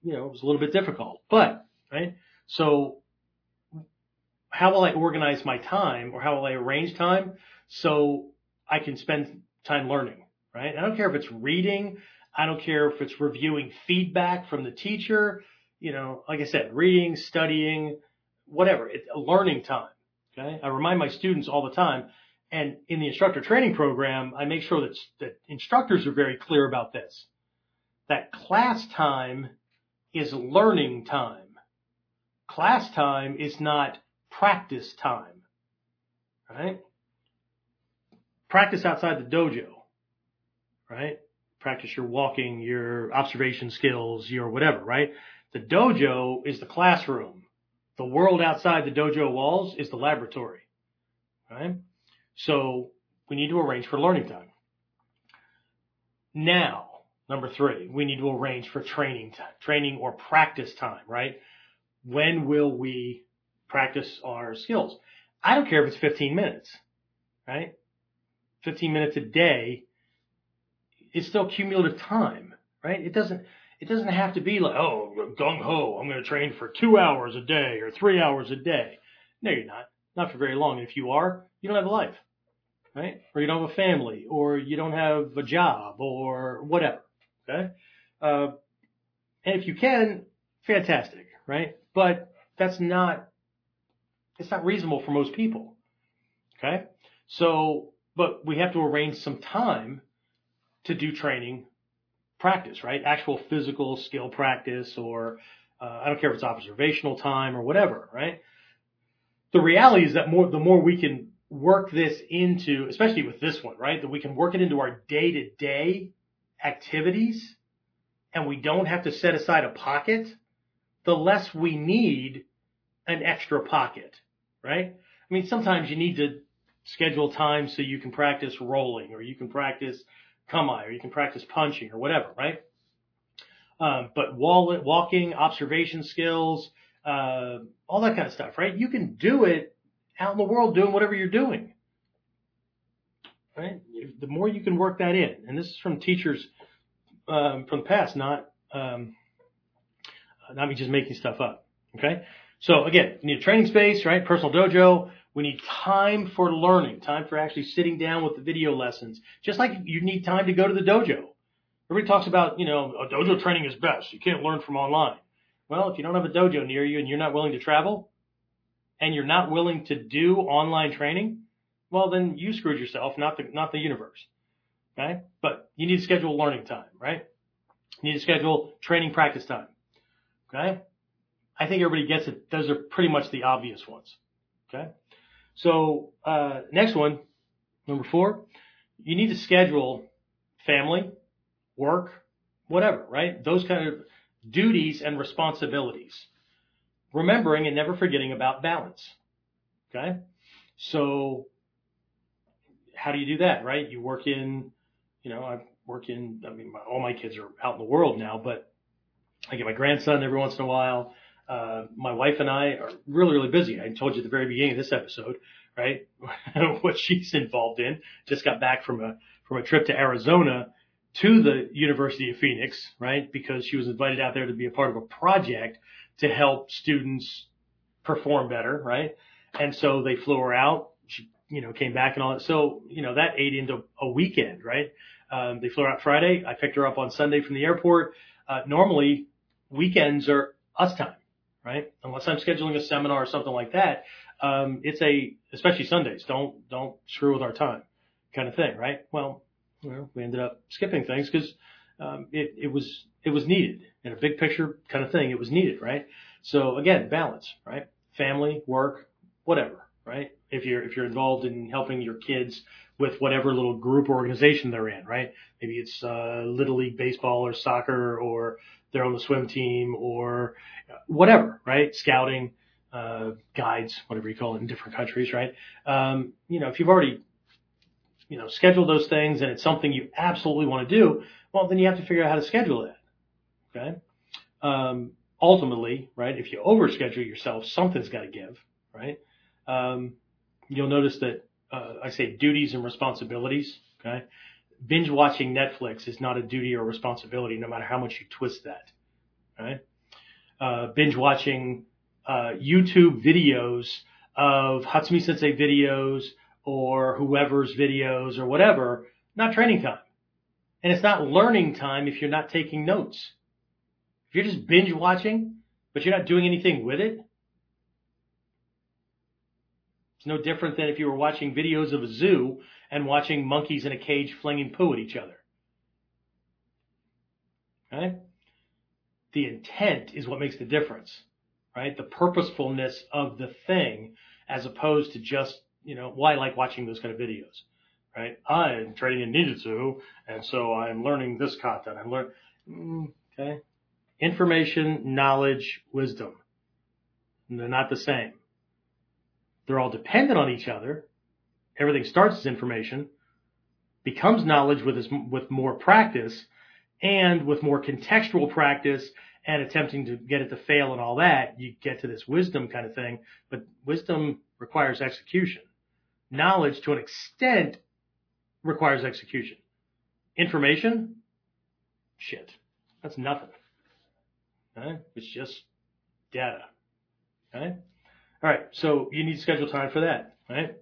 you know, it was a little bit difficult. But right, so how will I organize my time, or how will I arrange time so I can spend time learning, right? I don't care if it's reading. I don't care if it's reviewing feedback from the teacher you know, like I said, reading, studying, whatever. It's learning time. Okay. I remind my students all the time. And in the instructor training program, I make sure that, that instructors are very clear about this. That class time is learning time. Class time is not practice time. Right? Practice outside the dojo. Right? Practice your walking, your observation skills, your whatever, right? The dojo is the classroom. The world outside the dojo walls is the laboratory. Right? So we need to arrange for learning time. Now, number three, we need to arrange for training time, training or practice time, right? When will we practice our skills? I don't care if it's 15 minutes, right? 15 minutes a day is still cumulative time, right? It doesn't, it doesn't have to be like, oh, gung ho, I'm going to train for two hours a day or three hours a day. No, you're not. Not for very long. And if you are, you don't have a life, right? Or you don't have a family, or you don't have a job, or whatever. Okay. Uh, and if you can, fantastic, right? But that's not, it's not reasonable for most people. Okay. So, but we have to arrange some time to do training practice, right? Actual physical skill practice or uh, I don't care if it's observational time or whatever, right? The reality is that more, the more we can work this into, especially with this one, right? That we can work it into our day to day activities and we don't have to set aside a pocket, the less we need an extra pocket, right? I mean, sometimes you need to schedule time so you can practice rolling or you can practice kamae or you can practice punching or whatever, right? Um, but wall, walking, observation skills, uh, all that kind of stuff, right? You can do it out in the world doing whatever you're doing, right? The more you can work that in, and this is from teachers um, from the past, not um, not me just making stuff up. Okay, so again, you need a training space, right? Personal dojo. We need time for learning, time for actually sitting down with the video lessons, just like you need time to go to the dojo. Everybody talks about, you know, a dojo training is best. You can't learn from online. Well, if you don't have a dojo near you and you're not willing to travel and you're not willing to do online training, well, then you screwed yourself, not the, not the universe. Okay. But you need to schedule learning time, right? You need to schedule training practice time. Okay. I think everybody gets it. Those are pretty much the obvious ones. Okay. So, uh, next one, number four, you need to schedule family, work, whatever, right? Those kind of duties and responsibilities. remembering and never forgetting about balance. Okay. So how do you do that, right? You work in, you know, I work in, I mean, my, all my kids are out in the world now, but I get my grandson every once in a while. Uh, my wife and I are really, really busy. I told you at the very beginning of this episode, right? [laughs] what she's involved in. Just got back from a, from a trip to Arizona to the University of Phoenix, right? Because she was invited out there to be a part of a project to help students perform better, right? And so they flew her out. You know, came back and all that. So, you know, that ate into a weekend, right? Um, they flew out Friday. I picked her up on Sunday from the airport. Uh, normally weekends are us time, right? Unless I'm scheduling a seminar or something like that. Um, it's a, especially Sundays, don't, don't screw with our time kind of thing, right? Well, well, we ended up skipping things because um, it, it was it was needed in a big picture kind of thing. It was needed, right? So again, balance, right? Family, work, whatever, right? If you're if you're involved in helping your kids with whatever little group organization they're in, right? Maybe it's uh, little league baseball or soccer, or they're on the swim team, or whatever, right? Scouting, uh, guides, whatever you call it in different countries, right? Um, you know, if you've already you know, schedule those things and it's something you absolutely want to do, well, then you have to figure out how to schedule it. Okay. Um, ultimately, right, if you overschedule yourself, something's got to give, right? Um, you'll notice that, uh, I say duties and responsibilities. Okay. Binge watching Netflix is not a duty or responsibility, no matter how much you twist that. Right. Uh, binge watching, uh, YouTube videos of Hatsumi Sensei videos or whoever's videos or whatever, not training time. And it's not learning time if you're not taking notes. If you're just binge watching, but you're not doing anything with it, it's no different than if you were watching videos of a zoo and watching monkeys in a cage flinging poo at each other. Right? The intent is what makes the difference, right? The purposefulness of the thing as opposed to just you know, why I like watching those kind of videos, right? I'm training in ninjutsu, and so I'm learning this kata. I'm learning, mm, okay, information, knowledge, wisdom. And they're not the same. They're all dependent on each other. Everything starts as information, becomes knowledge with, with more practice, and with more contextual practice and attempting to get it to fail and all that, you get to this wisdom kind of thing. But wisdom requires execution knowledge to an extent requires execution. Information, shit, that's nothing. Okay? It's just data. Okay? All right. So you need to schedule time for that. Right?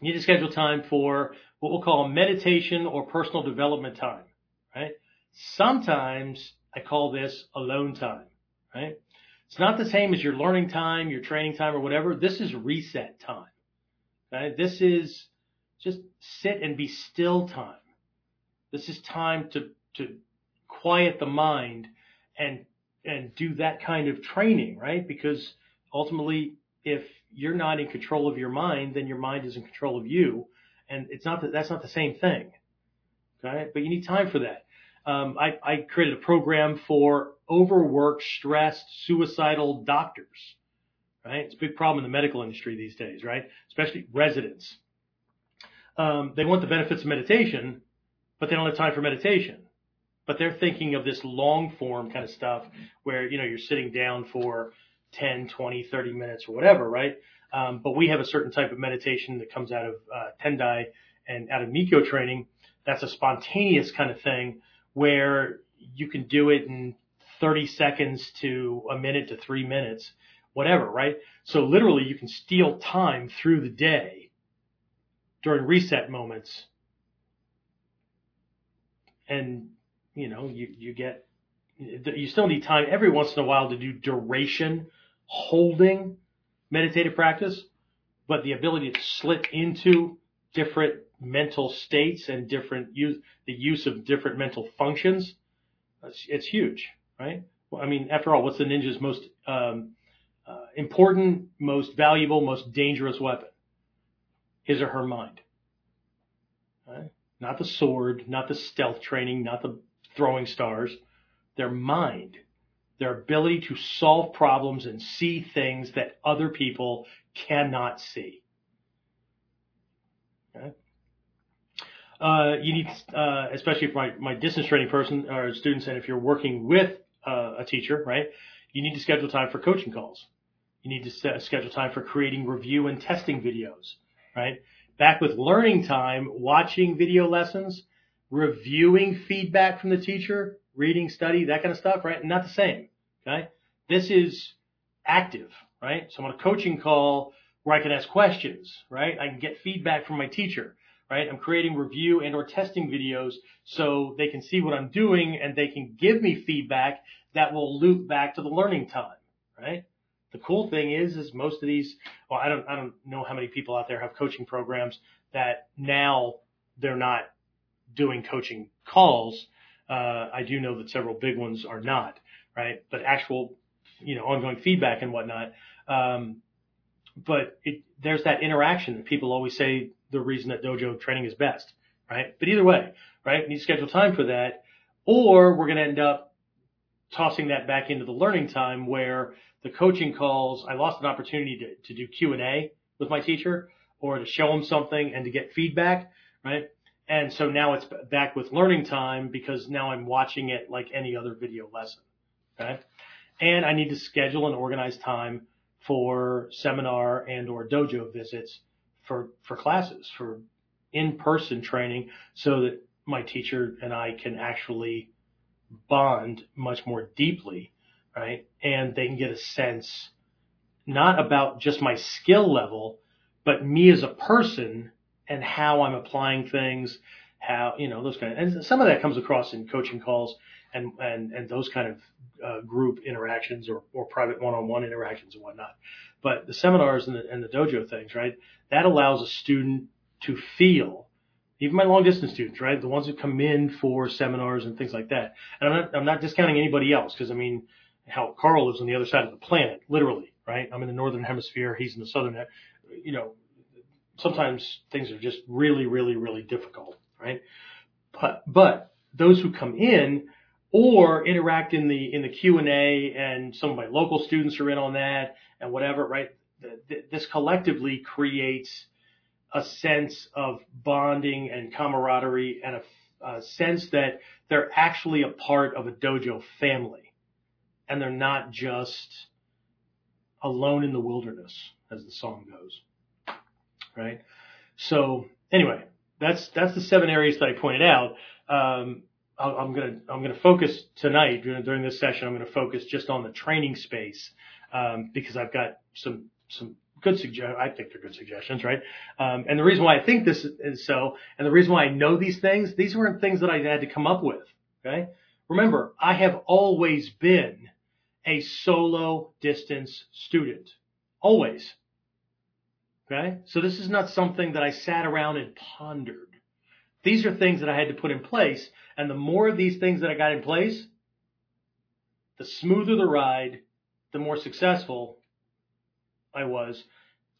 You need to schedule time for what we'll call meditation or personal development time. Right? Sometimes I call this alone time. Right? It's not the same as your learning time, your training time, or whatever. This is reset time. Right? This is just sit and be still time. This is time to, to quiet the mind and, and do that kind of training, right? Because ultimately, if you're not in control of your mind, then your mind is in control of you. And it's not that, that's not the same thing. Okay. But you need time for that. Um, I, I created a program for overworked, stressed, suicidal doctors right? It's a big problem in the medical industry these days, right? Especially residents. Um, they want the benefits of meditation, but they don't have time for meditation. But they're thinking of this long form kind of stuff where, you know, you're sitting down for 10, 20, 30 minutes or whatever, right? Um, but we have a certain type of meditation that comes out of uh, Tendai and out of Mikkyo training. That's a spontaneous kind of thing where you can do it in 30 seconds to a minute to three minutes whatever, right? So literally you can steal time through the day during reset moments and you know, you, you get, you still need time every once in a while to do duration holding meditative practice, but the ability to slip into different mental states and different use, the use of different mental functions, it's, it's huge, right? Well, I mean, after all, what's the ninja's most, um, uh, important, most valuable, most dangerous weapon? His or her mind. Right? Not the sword, not the stealth training, not the throwing stars. Their mind. Their ability to solve problems and see things that other people cannot see. Okay? Uh, you need, uh, especially for my, my distance training person or students, and if you're working with uh, a teacher, right, you need to schedule time for coaching calls. You need to set, schedule time for creating review and testing videos, right? Back with learning time, watching video lessons, reviewing feedback from the teacher, reading, study, that kind of stuff, right? Not the same. Okay. This is active, right? So I'm on a coaching call where I can ask questions, right? I can get feedback from my teacher, right? I'm creating review and or testing videos so they can see what I'm doing and they can give me feedback that will loop back to the learning time, right? The cool thing is, is most of these, well, I don't, I don't know how many people out there have coaching programs that now they're not doing coaching calls. Uh, I do know that several big ones are not right? But actual, you know, ongoing feedback and whatnot. Um, but it, there's that interaction that people always say the reason that dojo training is best, right? But either way, right? We need to schedule time for that, or we're going to end up tossing that back into the learning time where the coaching calls. I lost an opportunity to, to do Q and A with my teacher, or to show them something and to get feedback, right? And so now it's back with learning time because now I'm watching it like any other video lesson. Okay. And I need to schedule and organize time for seminar and or dojo visits for, for classes, for in-person training so that my teacher and I can actually bond much more deeply, right? And they can get a sense not about just my skill level, but me as a person and how I'm applying things, how, you know, those kind of, and some of that comes across in coaching calls and, and, and those kind of uh, group interactions or, or private one-on-one interactions and whatnot. But the seminars and the, and the dojo things, right? That allows a student to feel, even my long distance students, right? The ones who come in for seminars and things like that. And I'm not, I'm not discounting anybody else because I mean, how Carl lives on the other side of the planet, literally, right? I'm in the northern hemisphere. He's in the southern, you know, sometimes things are just really, really, really difficult, right? But, but those who come in, or interact in the in the Q and A, and some of my local students are in on that, and whatever. Right, this collectively creates a sense of bonding and camaraderie, and a, a sense that they're actually a part of a dojo family, and they're not just alone in the wilderness, as the song goes. Right. So anyway, that's that's the seven areas that I pointed out. Um, I'm gonna I'm gonna focus tonight during this session. I'm gonna focus just on the training space um, because I've got some some good suggestions. I think they're good suggestions, right? Um, and the reason why I think this is so, and the reason why I know these things, these weren't things that I had to come up with. Okay, remember, I have always been a solo distance student, always. Okay, so this is not something that I sat around and pondered. These are things that I had to put in place. And the more of these things that I got in place, the smoother the ride, the more successful I was,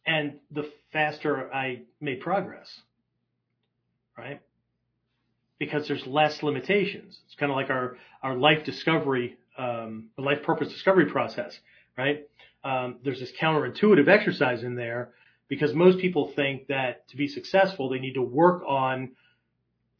and the faster I made progress. Right? Because there's less limitations. It's kind of like our, our life discovery, um, life purpose discovery process, right? Um, there's this counterintuitive exercise in there because most people think that to be successful, they need to work on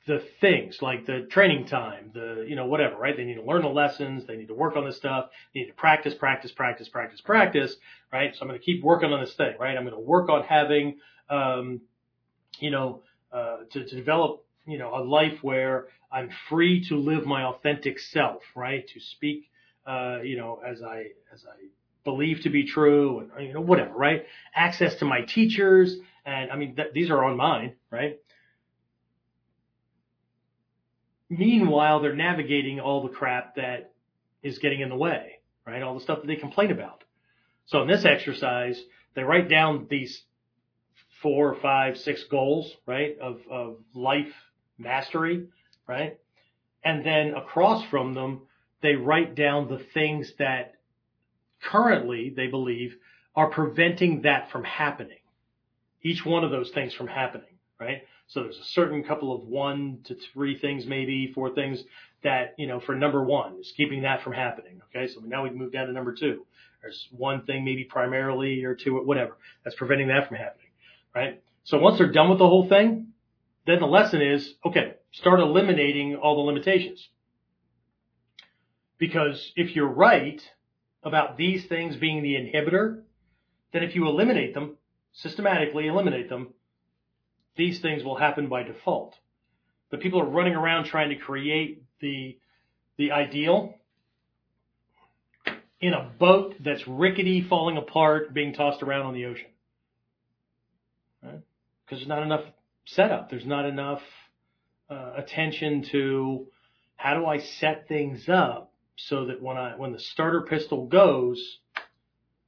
the things like the training time, the, you know, whatever, right? They need to learn the lessons. They need to work on this stuff. They need to practice, practice, practice, practice, practice, right? So I'm going to keep working on this thing, right? I'm going to work on having, um, you know, uh, to, to develop, you know, a life where I'm free to live my authentic self, right? To speak, uh, you know, as I, as I believe to be true and, you know, whatever, right? Access to my teachers. And I mean, th- these are on mine, right? Meanwhile, they're navigating all the crap that is getting in the way, right? All the stuff that they complain about. So in this exercise, they write down these four, five, six goals, right, of, of life mastery, right? And then across from them, they write down the things that currently they believe are preventing that from happening. Each one of those things from happening, right? So there's a certain couple of one to three things, maybe four things that, you know, for number one is keeping that from happening. Okay. So now we move down to number two. There's one thing, maybe primarily or two, whatever that's preventing that from happening. Right. So once they're done with the whole thing, then the lesson is, okay, start eliminating all the limitations. Because if you're right about these things being the inhibitor, then if you eliminate them, systematically eliminate them, these things will happen by default. But people are running around trying to create the, the ideal in a boat that's rickety, falling apart, being tossed around on the ocean. Right? Because there's not enough setup. There's not enough uh, attention to how do I set things up so that when I when the starter pistol goes,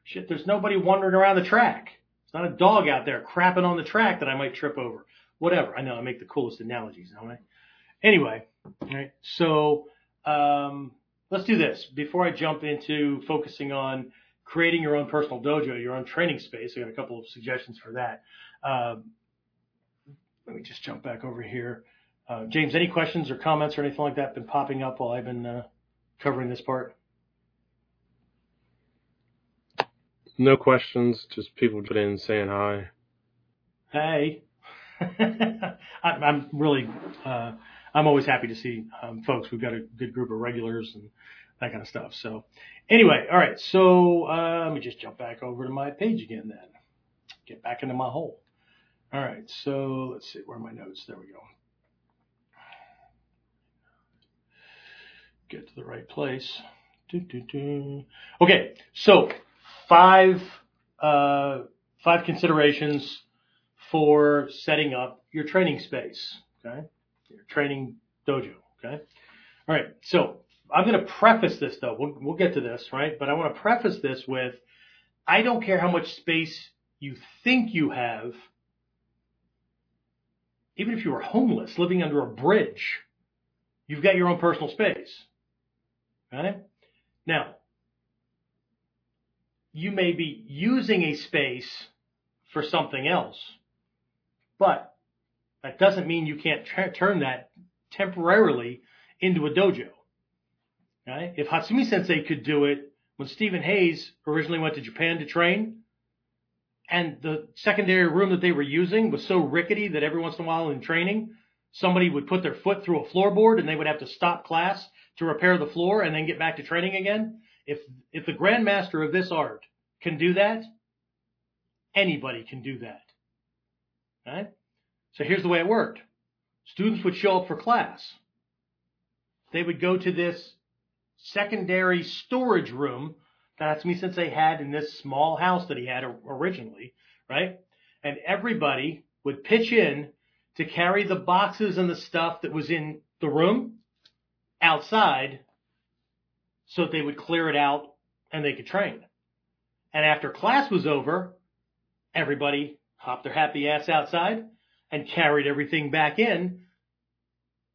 shit, there's nobody wandering around the track. It's not a dog out there crapping on the track that I might trip over. Whatever. I know I make the coolest analogies, don't I? Anyway, right. So um, let's do this before I jump into focusing on creating your own personal dojo, your own training space. I got a couple of suggestions for that. Um, let me just jump back over here. Uh, James, any questions or comments or anything like that been popping up while I've been uh, covering this part? No questions, just people put in saying hi. Hey. [laughs] I, I'm really, uh, I'm always happy to see um, folks. We've got a good group of regulars and that kind of stuff. So, anyway, all right. So uh, let me just jump back over to my page again then. Get back into my hole. All right. So let's see. Where are my notes? There we go. Get to the right place. Okay. So five uh, five considerations for setting up your training space. Okay, your training dojo. Okay, all right. So I'm going to preface this though. We'll, we'll get to this, right? But I want to preface this with, I don't care how much space you think you have. Even if you were homeless, living under a bridge, you've got your own personal space. Now, you may be using a space for something else, but that doesn't mean you can't tra- turn that temporarily into a dojo. Right? If Hatsumi Sensei could do it when Stephen Hayes originally went to Japan to train, and the secondary room that they were using was so rickety that every once in a while in training, somebody would put their foot through a floorboard and they would have to stop class to repair the floor and then get back to training again. If, if the grandmaster of this art can do that, anybody can do that. Right? So here's the way it worked. Students would show up for class. They would go to this secondary storage room that Hatsumi Sensei had in this small house that he had originally, right? And everybody would pitch in to carry the boxes and the stuff that was in the room outside so that they would clear it out and they could train. And after class was over, everybody hopped their happy ass outside and carried everything back in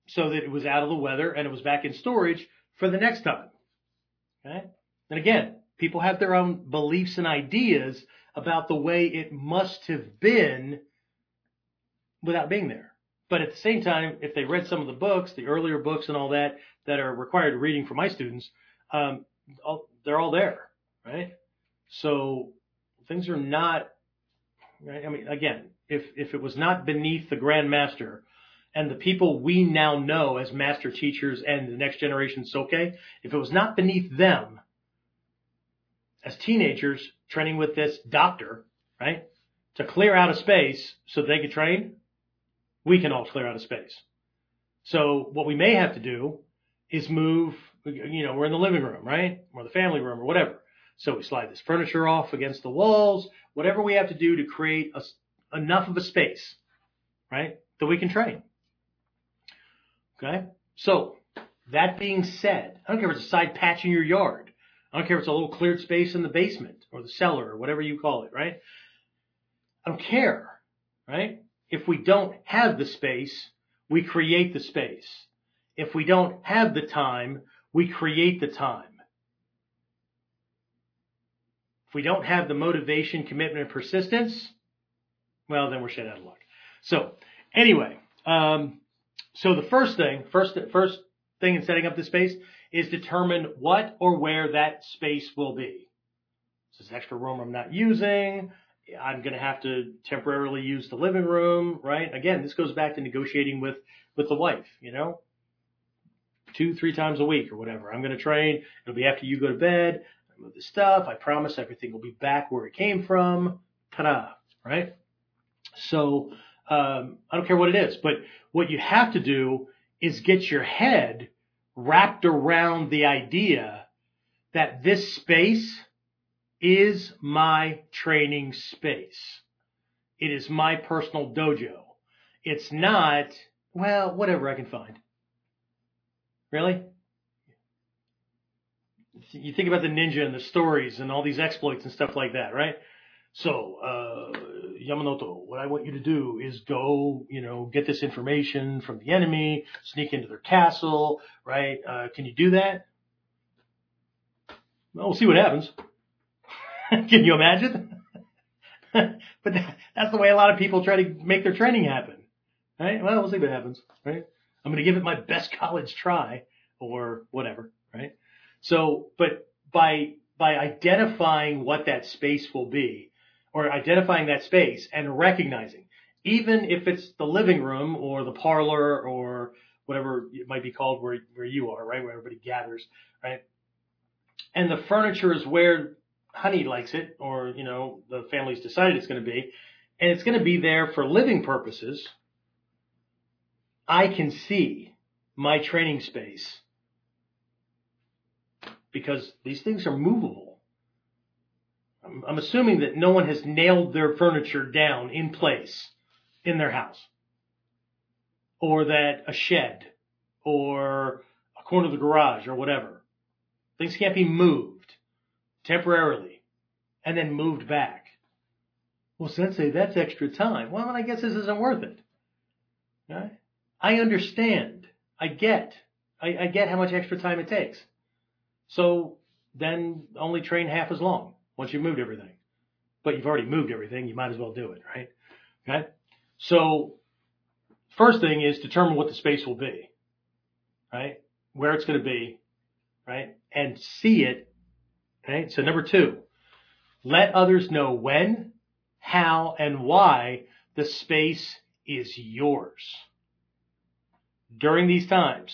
so that it was out of the weather and it was back in storage for the next time. Okay? And again, people have their own beliefs and ideas about the way it must have been without being there. But at the same time, if they read some of the books, the earlier books and all that that are required reading for my students, um, all, they're all there, right? So things are not, right? I mean, again, if if it was not beneath the Grand Master and the people we now know as master teachers and the next generation Soke, if it was not beneath them as teenagers training with this doctor, right, to clear out a space so they could train, we can all clear out a space. So what we may have to do is move, you know, we're in the living room, right? Or the family room or whatever. So we slide this furniture off against the walls, whatever we have to do to create a, enough of a space, right, that we can train. Okay? So, that being said, I don't care if it's a side patch in your yard. I don't care if it's a little cleared space in the basement or the cellar or whatever you call it, right? I don't care, right? If we don't have the space, we create the space. If we don't have the time, we create the time. If we don't have the motivation, commitment, and persistence, well, then we're shit out of luck. So Anyway, um, so the first thing, first first thing in setting up the space is determine what or where that space will be. This is extra room I'm not using. I'm going to have to temporarily use the living room, right? Again, this goes back to negotiating with with the wife, you know, two, three times a week or whatever. I'm going to train. It'll be after you go to bed. I move the stuff. I promise everything will be back where it came from. Ta-da, right? So um, I don't care what it is, but what you have to do is get your head wrapped around the idea that this space is my training space. It is my personal dojo. It's not, well, whatever I can find. Really? You think about the ninja and the stories and all these exploits and stuff like that, right? So, uh, Yamanote, what I want you to do is go, you know, get this information from the enemy, sneak into their castle, right? Uh, can you do that? Well, we'll see what happens. [laughs] can you imagine? [laughs] but that's the way a lot of people try to make their training happen, right? Well, we'll see what happens, right? I'm going to give it my best [laughs] college try or whatever, right? So, but by, by identifying what that space will be, or identifying that space and recognizing, even if it's the living room or the parlor or whatever it might be called where, where you are, right? Where everybody gathers, right? And the furniture is where honey likes it or, you know, the family's decided it's going to be and it's going to be there for living purposes. I can see my training space because these things are movable I'm, I'm assuming that no one has nailed their furniture down in place in their house. Or that a shed or a corner of the garage or whatever. Things can't be moved temporarily and then moved back. Well, Sensei, that's extra time. Well, then I guess this isn't worth it. Right? I understand. I get. I, I get how much extra time it takes. So then only train half as long once you've moved everything. But you've already moved everything, you might as well do it, right? Okay? So, first thing is determine what the space will be, right? Where it's going to be, right? And see it, right? So number two, let others know when, how, and why the space is yours. During these times,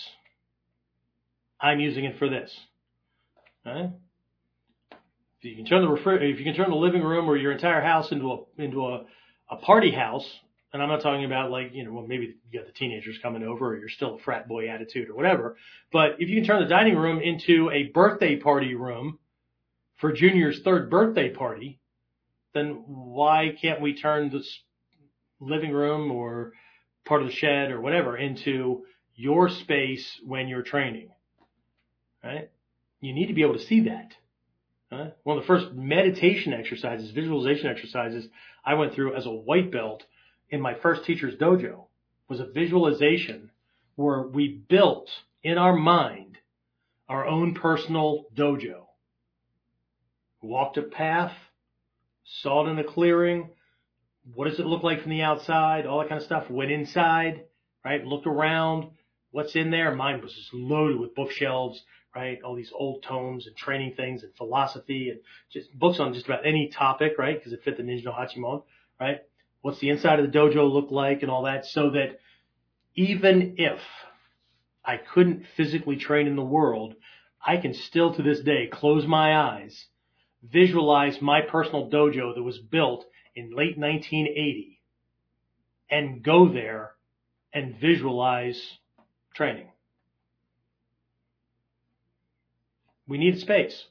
I'm using it for this. If you can turn the refri- if you can turn the living room or your entire house into a into a, a party house, and I'm not talking about like you know well maybe you got the teenagers coming over or you're still a frat boy attitude or whatever, but if you can turn the dining room into a birthday party room for Junior's third birthday party, then why can't we turn this living room or part of the shed or whatever into your space when you're training? Right? You need to be able to see that. Huh? One of the first meditation exercises, visualization exercises I went through as a white belt in my first teacher's dojo was a visualization where we built in our mind our own personal dojo. Walked a path, saw it in the clearing. What does it look like from the outside? All that kind of stuff. Went inside, right? Looked around. What's in there? Mine was just loaded with bookshelves, right? All these old tomes and training things and philosophy and just books on just about any topic, right? Because it fit the Ninja no Hachimon, right? What's the inside of the dojo look like and all that so that even if I couldn't physically train in the world, I can still to this day close my eyes, visualize my personal dojo that was built in late 1980 and go there and visualize training. We need space.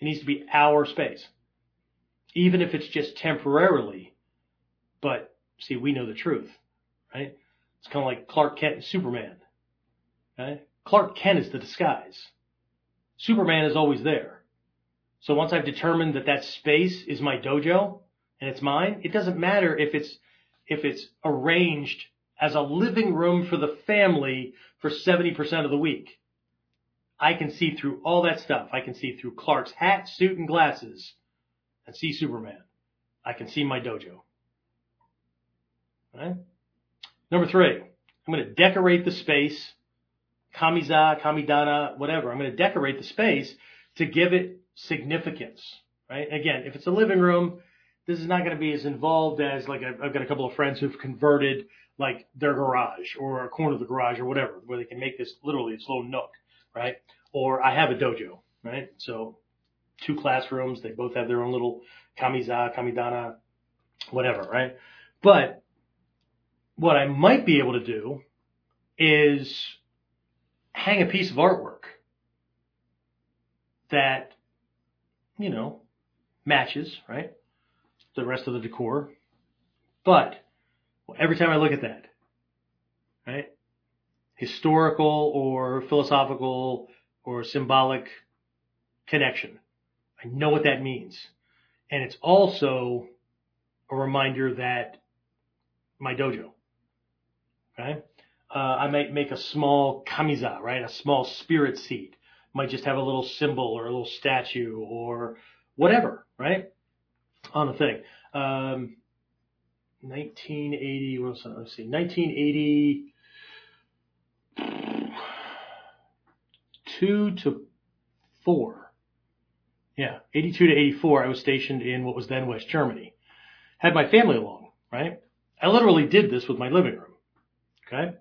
It needs to be our space. Even if it's just temporarily. But see, we know the truth, right? It's kind of like Clark Kent and Superman. Right? Clark Kent is the disguise. Superman is always there. So once I've determined that that space is my dojo and it's mine, it doesn't matter if it's, if it's arranged as a living room for the family for 70% of the week. I can see through all that stuff. I can see through Clark's hat, suit, and glasses and see Superman. I can see my dojo. Right? Number three, I'm going to decorate the space, kamiza, kamidana, whatever. I'm going to decorate the space to give it significance, right? Again, if it's a living room, this is not going to be as involved as like I've, I've got a couple of friends who've converted like their garage or a corner of the garage or whatever, where they can make this literally its little nook, right? Or I have a dojo, right? So two classrooms, they both have their own little kamiza, kamidana, whatever, right? But what I might be able to do is hang a piece of artwork that, you know, matches, right? The rest of the decor. But every time I look at that, right? Historical or philosophical or symbolic connection. I know what that means. And it's also a reminder that my dojo, okay? Uh, I might make a small kamiza, right? A small spirit seat. Might just have a little symbol or a little statue or whatever, right? On the thing. Um, 1980, what was that? Let's see, 1982 to 4. Yeah, 82 to 84, I was stationed in what was then West Germany. Had my family along, right? I literally did this with my living room. Okay.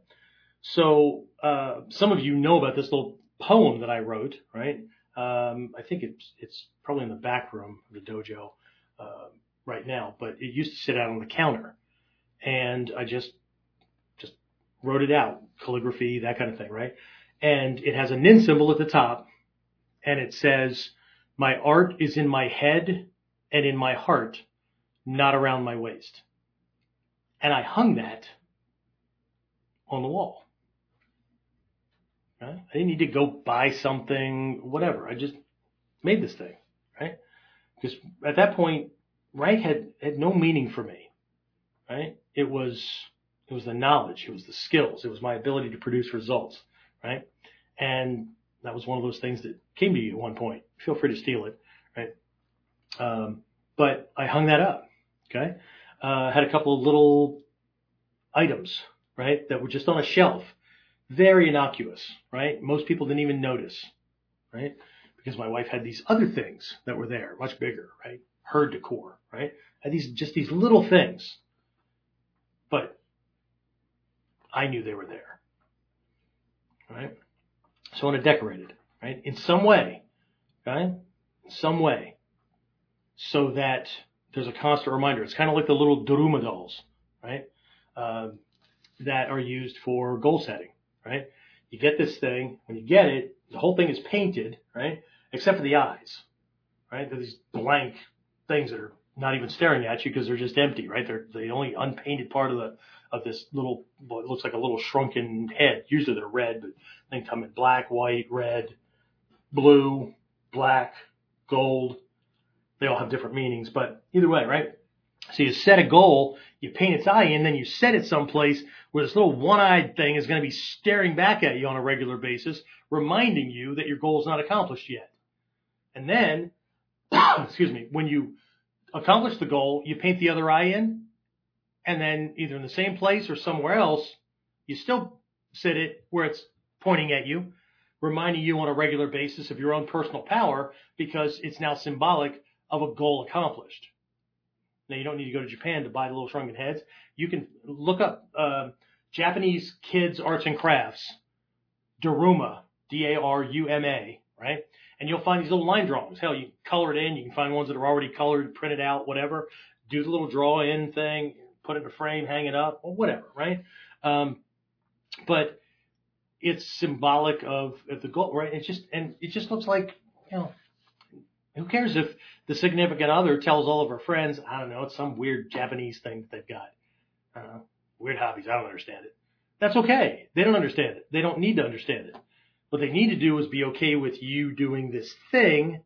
So, uh, some of you know about this little poem that I wrote, right? Um, I think it's, it's probably in the back room of the dojo, uh, right now, but it used to sit out on the counter and I just, just wrote it out, calligraphy, that kind of thing, right? And it has a nin symbol at the top and it says, my art is in my head and in my heart, not around my waist. And I hung that on the wall. Right? I didn't need to go buy something, whatever. I just made this thing, right? Because at that point, rank had, had no meaning for me, right? It was, it was the knowledge, it was the skills, it was my ability to produce results, right? And that was one of those things that came to you at one point. Feel free to steal it, right? Um, but I hung that up, okay? Uh, had a couple of little items, right, that were just on a shelf. Very innocuous, right? Most people didn't even notice, right? Because my wife had these other things that were there, much bigger, right? Her decor, right? Had these, just these little things. But I knew they were there, right? So I want to decorate it, right? In some way, okay? In some way. So that there's a constant reminder. It's kind of like the little Daruma dolls, right? Uh, that are used for goal setting, right? You get this thing, when you get it, the whole thing is painted, right? Except for the eyes, right? They're these blank things that are not even staring at you because they're just empty, right? They're the only unpainted part of the of this little what looks like a little shrunken head. Usually they're red, but they come in black, white, red, blue, black, gold. They all have different meanings, but either way, right? So you set a goal, you paint its eye in, then you set it someplace where this little one-eyed thing is going to be staring back at you on a regular basis, reminding you that your goal is not accomplished yet. And then, [coughs] excuse me, when you accomplish the goal, you paint the other eye in, and then either in the same place or somewhere else, you still set it where it's pointing at you, reminding you on a regular basis of your own personal power because it's now symbolic of a goal accomplished. Now you don't need to go to Japan to buy the little shrunken heads. You can look up uh, Japanese kids arts and crafts, Daruma, D-A-R-U-M-A, right? And you'll find these little line drawings. Hell, you color it in. You can find ones that are already colored, printed out, whatever. Do the little draw in thing, put it in a frame, hang it up, or whatever, right? Um, but it's symbolic of, of the goal, right? It's just, and it just looks like, you know, who cares if the significant other tells all of her friends, I don't know, it's some weird Japanese thing that they've got. I don't know, weird hobbies. I don't understand it. That's okay. They don't understand it. They don't need to understand it. What they need to do is be okay with you doing this thing,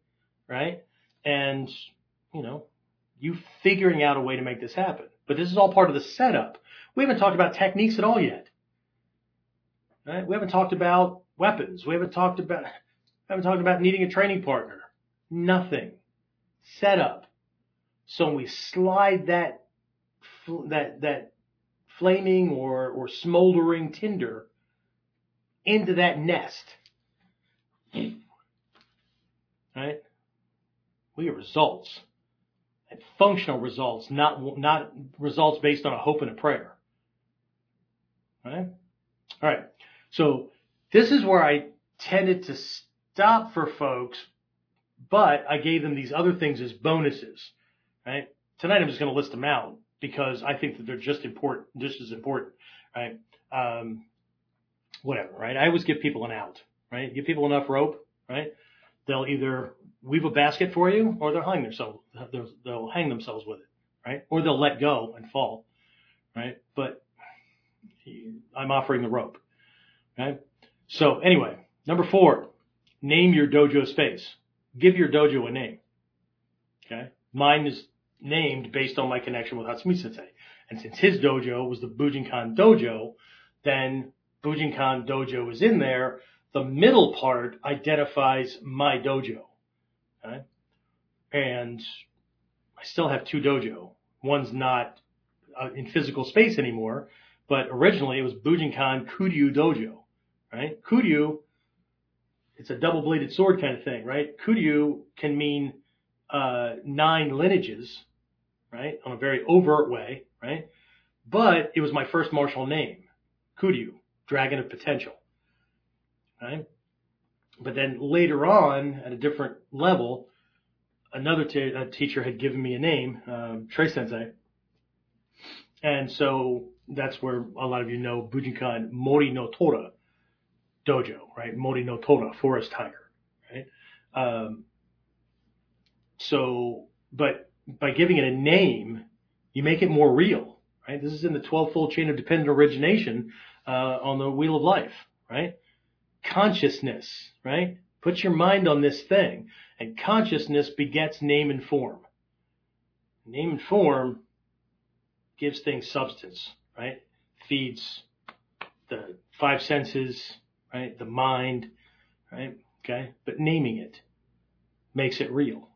right? And, you know, you figuring out a way to make this happen. But this is all part of the setup. We haven't talked about techniques at all yet. Right? We haven't talked about weapons. We haven't talked about [laughs] haven't talked about needing a training partner. Nothing. Setup. So when we slide that that that flaming or, or smoldering tinder into that nest. Right? We get results and functional results, not, not results based on a hope and a prayer. Right? All right. So this is where I tended to stop for folks, but I gave them these other things as bonuses. Right? Tonight I'm just going to list them out because I think that they're just important, just as important. Right? Um, whatever. Right? I always give people an out. Right? Give people enough rope. Right? They'll either weave a basket for you or they'll hang themselves. They'll, they'll hang themselves with it. Right? Or they'll let go and fall. Right? But I'm offering the rope. Right? So anyway, number four, name your dojo space. Give your dojo a name. Okay. Mine is named based on my connection with Hatsumi Sensei. And since his dojo was the Bujinkan Dojo, then Bujinkan Dojo is in there. The middle part identifies my dojo. Okay. And I still have two dojo. One's not uh, in physical space anymore, but originally it was Bujinkan Kuryu Dojo right? Kuryu, it's a double bladed sword kind of thing, right? Kuryu can mean uh, nine lineages, right? On a very overt way, right? But it was my first martial name, Kuryu, Dragon of Potential, right? But then later on, at a different level, another teacher had given me a name, um, Trey Sensei. And so that's where a lot of you know Bujinkan Mori no Tora, dojo, right? Mori no Tora, forest tiger, right? Um, so, but by giving it a name, you make it more real, right? This is in the 12-fold chain of dependent origination uh, on the wheel of life, right? Consciousness, right? Put your mind on this thing, and consciousness begets name and form. Name and form gives things substance, right? Feeds the five senses, right? The mind, right? Okay. But naming it makes it real.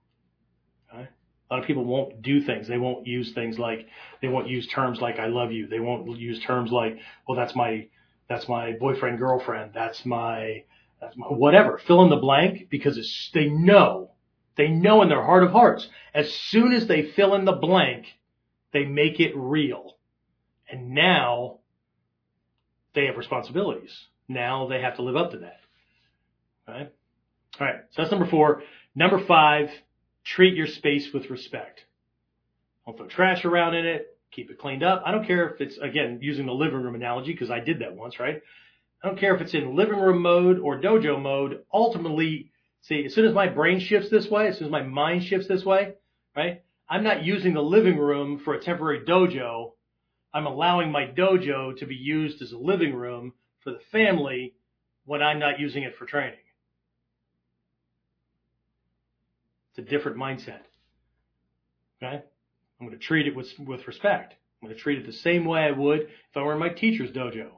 A lot of people won't do things. They won't use things like, they won't use terms like I love you. They won't use terms like, well, that's my, that's my boyfriend, girlfriend. That's my, that's my, whatever. Fill in the blank because it's, they know, they know in their heart of hearts. As soon as they fill in the blank, they make it real. And now they have responsibilities. Now they have to live up to that. Right? All right. So that's number four. Number five, treat your space with respect. Don't throw trash around in it. Keep it cleaned up. I don't care if it's, again, using the living room analogy because I did that once, right? I don't care if it's in living room mode or dojo mode. Ultimately, see, as soon as my brain shifts this way, as soon as my mind shifts this way, right? I'm not using the living room for a temporary dojo. I'm allowing my dojo to be used as a living room for the family when I'm not using it for training. It's a different mindset. Okay? I'm going to treat it with, with respect. I'm going to treat it the same way I would if I were in my teacher's dojo.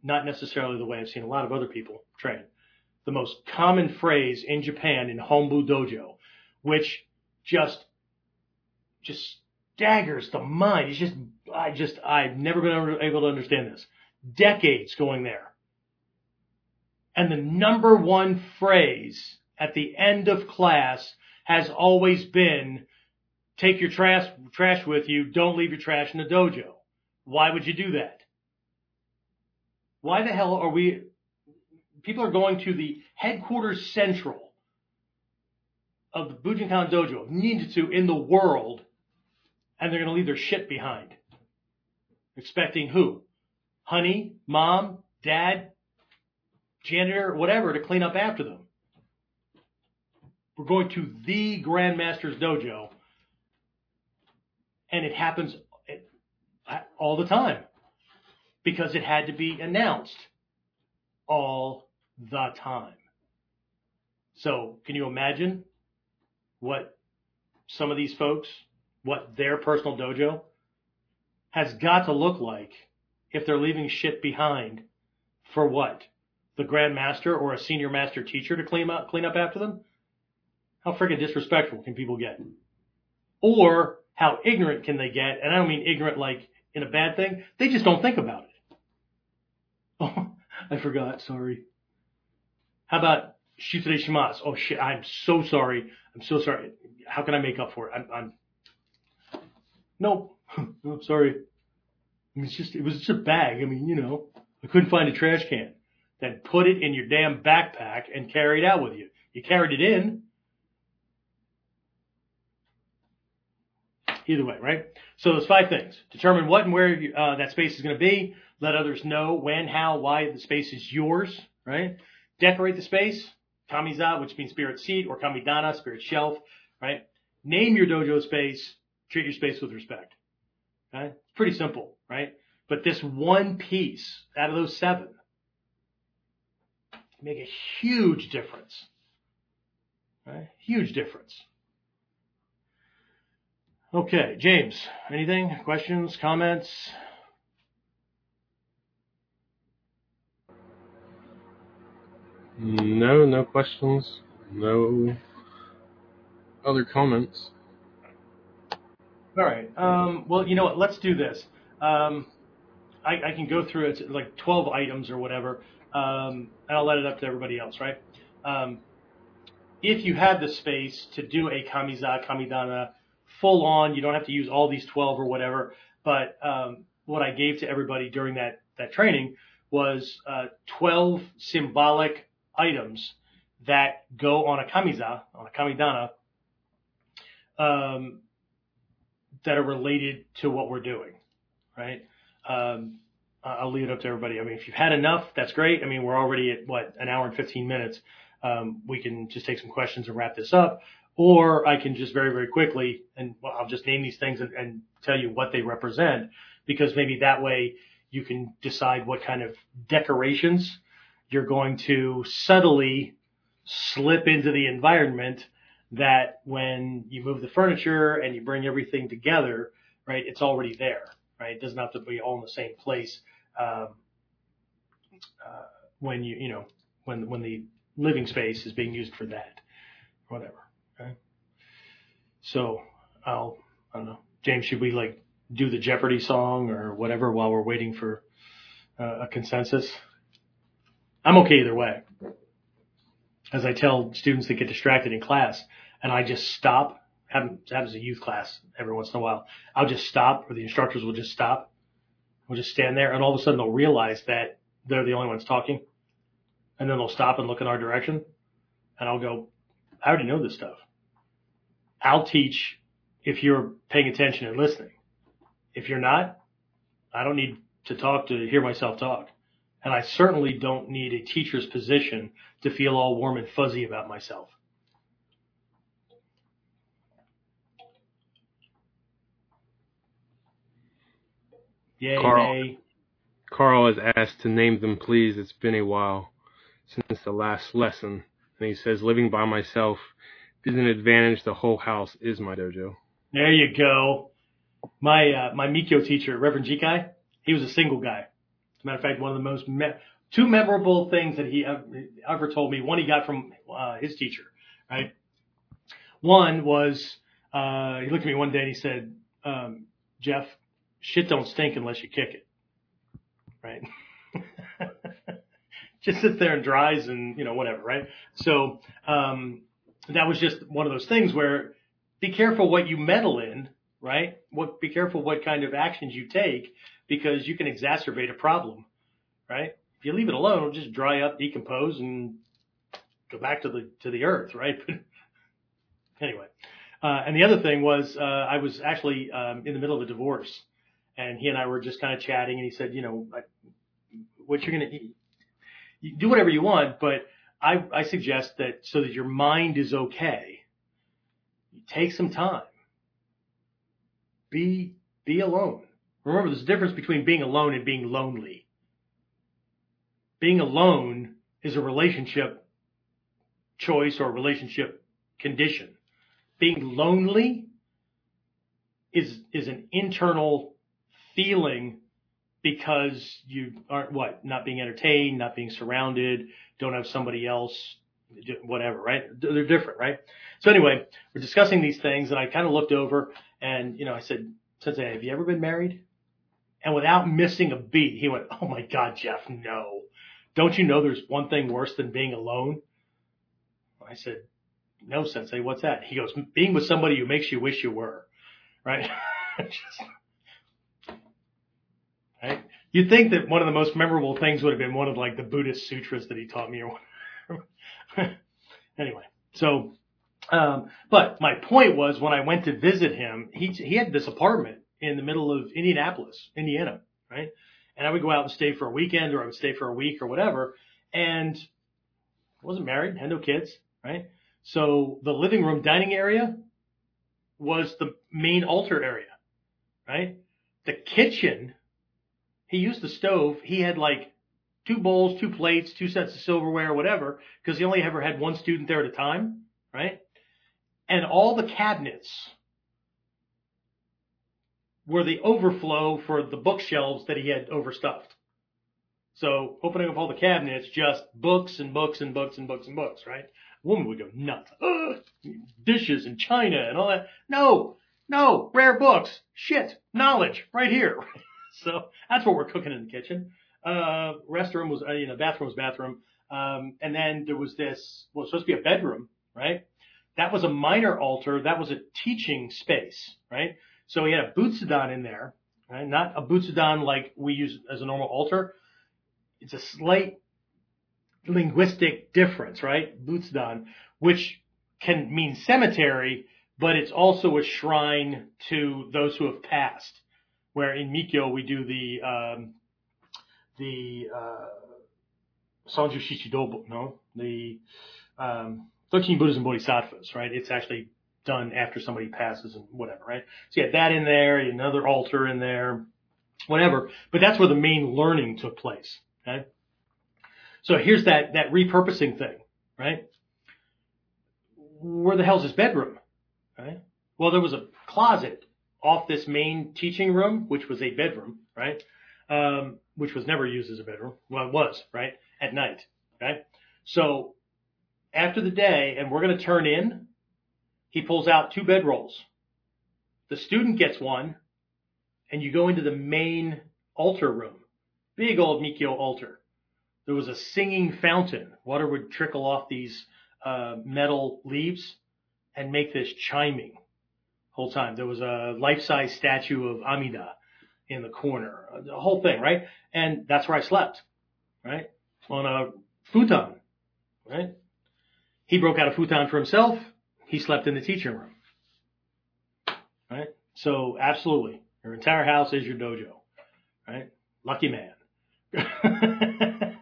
Not necessarily the way I've seen a lot of other people train. The most common phrase in Japan in Hombu Dojo, which just, just staggers the mind. It's just, I just, I've never been able to understand this decades going there. And the number one phrase at the end of class has always been, take your trash, trash with you, don't leave your trash in the dojo. Why would you do that? Why the hell are we, people are going to the headquarters central of the Bujinkan Dojo, Ninjutsu in the world, and they're going to leave their shit behind. Expecting who? Honey, mom, dad, janitor, whatever to clean up after them. We're going to the Grandmaster's dojo, and it happens all the time because it had to be announced all the time. So, can you imagine what some of these folks, what their personal dojo has got to look like if they're leaving shit behind for what? The grandmaster or a senior master teacher to clean up, clean up after them? How friggin' disrespectful can people get? Or how ignorant can they get? And I don't mean ignorant like in a bad thing, they just don't think about it. [laughs] Oh, I forgot. Sorry. How about Shitsurei Shimasu? Oh shit, I'm so sorry. I'm so sorry. How can I make up for it? I'm, I'm nope. no, [laughs] oh, sorry. I mean, it's just, it was just a bag. I mean, you know, I couldn't find a trash can. Then put it in your damn backpack and carry it out with you. You carried it in. Either way, right? So there's five things. Determine what and where uh, that space is going to be. Let others know when, how, why the space is yours, right? Decorate the space. Kamiza, which means spirit seat, or Kamidana, spirit shelf, right? Name your dojo space. Treat your space with respect. It's pretty simple, right? But this one piece out of those seven make a huge difference. Right? Huge difference. Okay, James, anything? Questions, comments? No, no questions. No other comments. All right. Um, well, you know what? Let's do this. Um, I, I, can go through it like 12 items or whatever, um, and I'll let it up to everybody else, right? Um, if you have the space to do a kamiza, kamidana, full on, you don't have to use all these 12 or whatever. But um, what I gave to everybody during that that training was uh, 12 symbolic items that go on a kamiza, on a kamidana, um, that are related to what we're doing, right? Um, I'll leave it up to everybody. I mean, if you've had enough, that's great. I mean, we're already at what an hour and 15 minutes. Um, we can just take some questions and wrap this up, or I can just very, very quickly and well, I'll just name these things and, and tell you what they represent, because maybe that way you can decide what kind of decorations you're going to subtly slip into the environment that when you move the furniture and you bring everything together, right, it's already there, right? It doesn't have to be all in the same place. Um, uh, when you, you know, when, when the living space is being used for that, whatever. Okay. So I'll, I don't know, James, should we like do the Jeopardy song or whatever while we're waiting for uh, a consensus? I'm okay either way. As I tell students that get distracted in class and I just stop, happens, happens in youth class every once in a while. I'll just stop or the instructors will just stop. We'll just stand there and all of a sudden they'll realize that they're the only ones talking and then they'll stop and look in our direction and I'll go, I already know this stuff. I'll teach if you're paying attention and listening. If you're not, I don't need to talk to hear myself talk. And I certainly don't need a teacher's position to feel all warm and fuzzy about myself. Yay, Carl, Carl has asked to name them, please. It's been a while since the last lesson. And he says, living by myself is an advantage. The whole house is my dojo. There you go. My, uh, my Mikyo teacher, Reverend Jikai, he was a single guy. As a matter of fact, one of the most, me- two memorable things that he ever told me. One he got from, uh, his teacher, right? One was, uh, he looked at me one day and he said, um, Jeff, shit don't stink unless you kick it. Right? [laughs] just sits there and dries and, you know, whatever, right? So, um, that was just one of those things where be careful what you meddle in, right? What, be careful what kind of actions you take because you can exacerbate a problem, right? If you leave it alone, it'll just dry up, decompose and go back to the, to the earth, right? But [laughs] anyway. Uh, and the other thing was, uh, I was actually, um, in the middle of a divorce and he and I were just kind of chatting and he said, you know, what you're to, you do whatever you want, but I, I suggest that so that your mind is okay, you take some time. Be, be alone. Remember, there's a difference between being alone and being lonely. Being alone is a relationship choice or relationship condition. Being lonely is, is an internal feeling because you aren't what not being entertained, not being surrounded, don't have somebody else, whatever, right? They're different, right? So anyway, we're discussing these things, and I kind of looked over, and you know, I said, "Sensei, have you ever been married?" And without missing a beat, he went, Oh my God, Jeff, no. Don't you know there's one thing worse than being alone? I said, No, Sensei, what's that? He goes, Being with somebody who makes you wish you were. Right? [laughs] Just, right? You'd think that one of the most memorable things would have been one of like the Buddhist sutras that he taught me or whatever. [laughs] anyway, so, um, but my point was when I went to visit him, he, he had this apartment in the middle of Indianapolis, Indiana, right? And I would go out and stay for a weekend or I would stay for a week or whatever. And I wasn't married, had no kids, right? So the living room dining area was the main altar area, right? The kitchen, he used the stove. He had like two bowls, two plates, two sets of silverware, whatever, because he only ever had one student there at a time, right? And all the cabinets were the overflow for the bookshelves that he had overstuffed. So opening up all the cabinets, just books and books and books and books and books, right? woman would go nuts. Ugh, dishes and china and all that. No, no, rare books, shit, knowledge, right here. [laughs] so that's what we're cooking in the kitchen. Uh, restroom was, uh, you know, bathroom was bathroom. Um, and then there was this, well, supposed to be a bedroom, right? That was a minor altar. That was a teaching space, right? So he had a butsudan in there, right? Not a butsudan like we use as a normal altar. It's a slight linguistic difference, right? Butsudan, which can mean cemetery, but it's also a shrine to those who have passed. Where in Mikyo we do the um, the uh, Sanju Shichidobo, no, the um, 13 Buddhas and Bodhisattvas, right? It's actually done after somebody passes and whatever, right? So you had that in there, another altar in there, whatever. But that's where the main learning took place, okay? So here's that, that repurposing thing, right? Where the hell's his bedroom? Right? Well, there was a closet off this main teaching room, which was a bedroom, right? Um, which was never used as a bedroom. Well, it was, right? At night, right? So after the day, and we're going to turn in, he pulls out two bedrolls. The student gets one, and you go into the main altar room. Big old Mikyo altar. There was a singing fountain. Water would trickle off these uh, metal leaves and make this chiming whole time. There was a life-size statue of Amida in the corner, the whole thing, right? And that's where I slept, right? On a futon, right? He broke out a futon for himself. He slept in the teaching room, right? So absolutely, your entire house is your dojo, right? Lucky man. [laughs]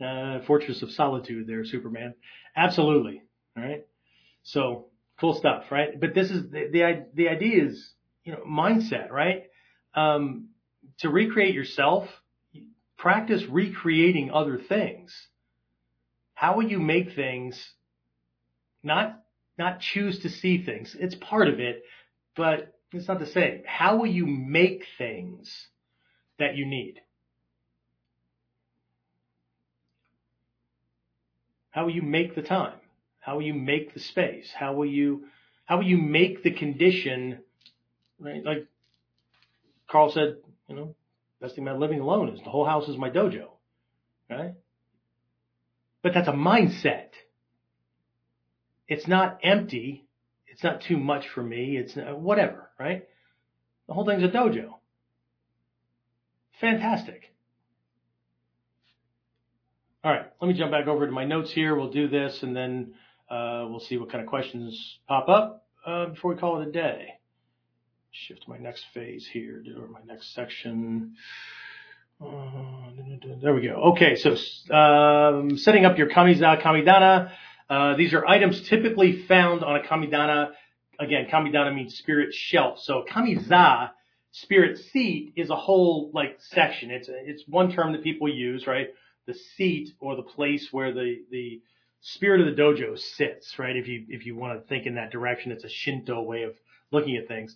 uh, Fortress of Solitude there, Superman. Absolutely. All right. So cool stuff, right? But this is the, the, the idea is, you know, mindset, right? Um, to recreate yourself, practice recreating other things. How will you make things not, not choose to see things? It's part of it, but it's not the same. How will you make things that you need? How will you make the time? How will you make the space? How will you, how will you make the condition, right? Like Carl said, you know, best thing about living alone is the whole house is my dojo, right? But that's a mindset. It's not empty. It's not too much for me. It's whatever, right? The whole thing's a dojo. Fantastic. All right, let me jump back over to my notes here. We'll do this and then uh, we'll see what kind of questions pop up uh, before we call it a day. Shift to my next phase here, or my next section. Uh, there we go. Okay, so um, setting up your Kamiza Kamidana. Uh, these are items typically found on a Kamidana. Again, Kamidana means spirit shelf. So Kamiza, spirit seat, is a whole like section. It's it's one term that people use, right? the seat or the place where the, the spirit of the dojo sits, right? If you, if you want to think in that direction, it's a Shinto way of looking at things.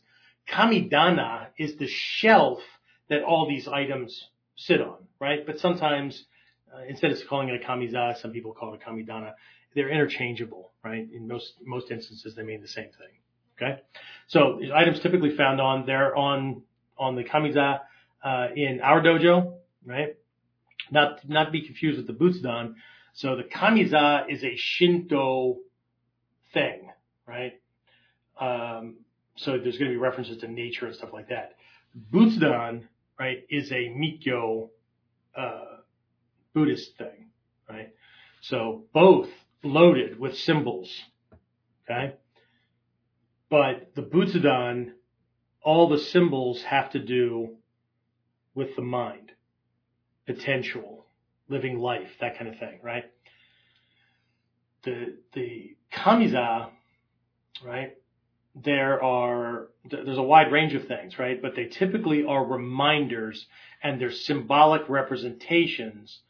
Kamidana is the shelf that all these items sit on, right? But sometimes, uh, instead of calling it a kamiza, some people call it a kamidana. They're interchangeable, right? In most, most instances, they mean the same thing. Okay. So items typically found on, they're on on the kamiza uh, in our dojo, right? Not not to be confused with the butsudan. So the kamiza is a Shinto thing, right? Um, so there's going to be references to nature and stuff like that. Butsudan, right, is a Mikyo uh, Buddhist thing, right? So both loaded with symbols, okay? But the Butsudan, all the symbols have to do with the mind, potential, living life, that kind of thing, right? The the Kamiza, right? There are there's a wide range of things, right? But they typically are reminders and they're symbolic representations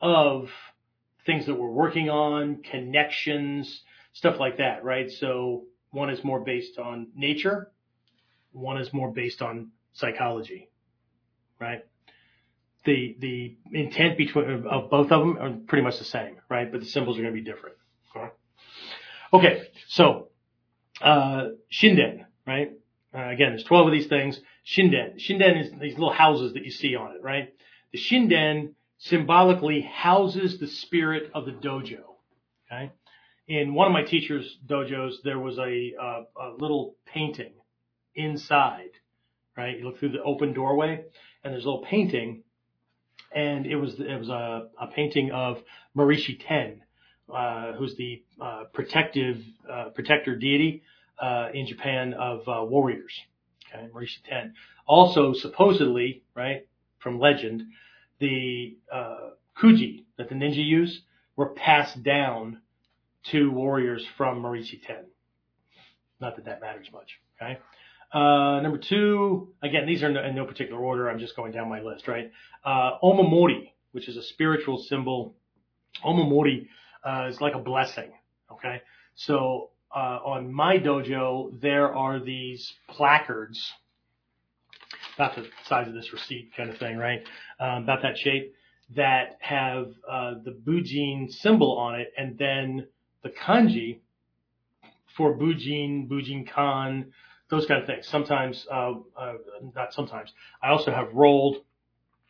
of things that we're working on, connections, stuff like that, right? So one is more based on nature, one is more based on psychology, right? The the intent between of both of them are pretty much the same, right? But the symbols are going to be different. Okay, so uh, shinden, right? Uh, again, there's 12 of these things. Shinden. Shinden is these little houses that you see on it, right? The shinden symbolically houses the spirit of the dojo. Okay. In one of my teachers' dojos, there was a, a little painting inside, right? You look through the open doorway and there's a little painting and it was, it was a, a painting of Marishi Ten, uh, who's the, uh, protective, uh, protector deity, uh, in Japan of, uh, warriors. Okay. Marishi Ten. Also supposedly, right, from legend, the uh, kuji that the ninja use were passed down to warriors from Marishi Ten. Not that that matters much. Okay. Uh, number two, again, these are in no particular order. I'm just going down my list, right? Uh, omamori, which is a spiritual symbol. Omamori uh, is like a blessing. Okay. So uh, on my dojo, there are these placards about the size of this receipt kind of thing, right? Um, about that shape that have uh, the Bujin symbol on it, and then the kanji for Bujin, Bujin Kan, those kind of things. Sometimes, uh, uh, not sometimes. I also have rolled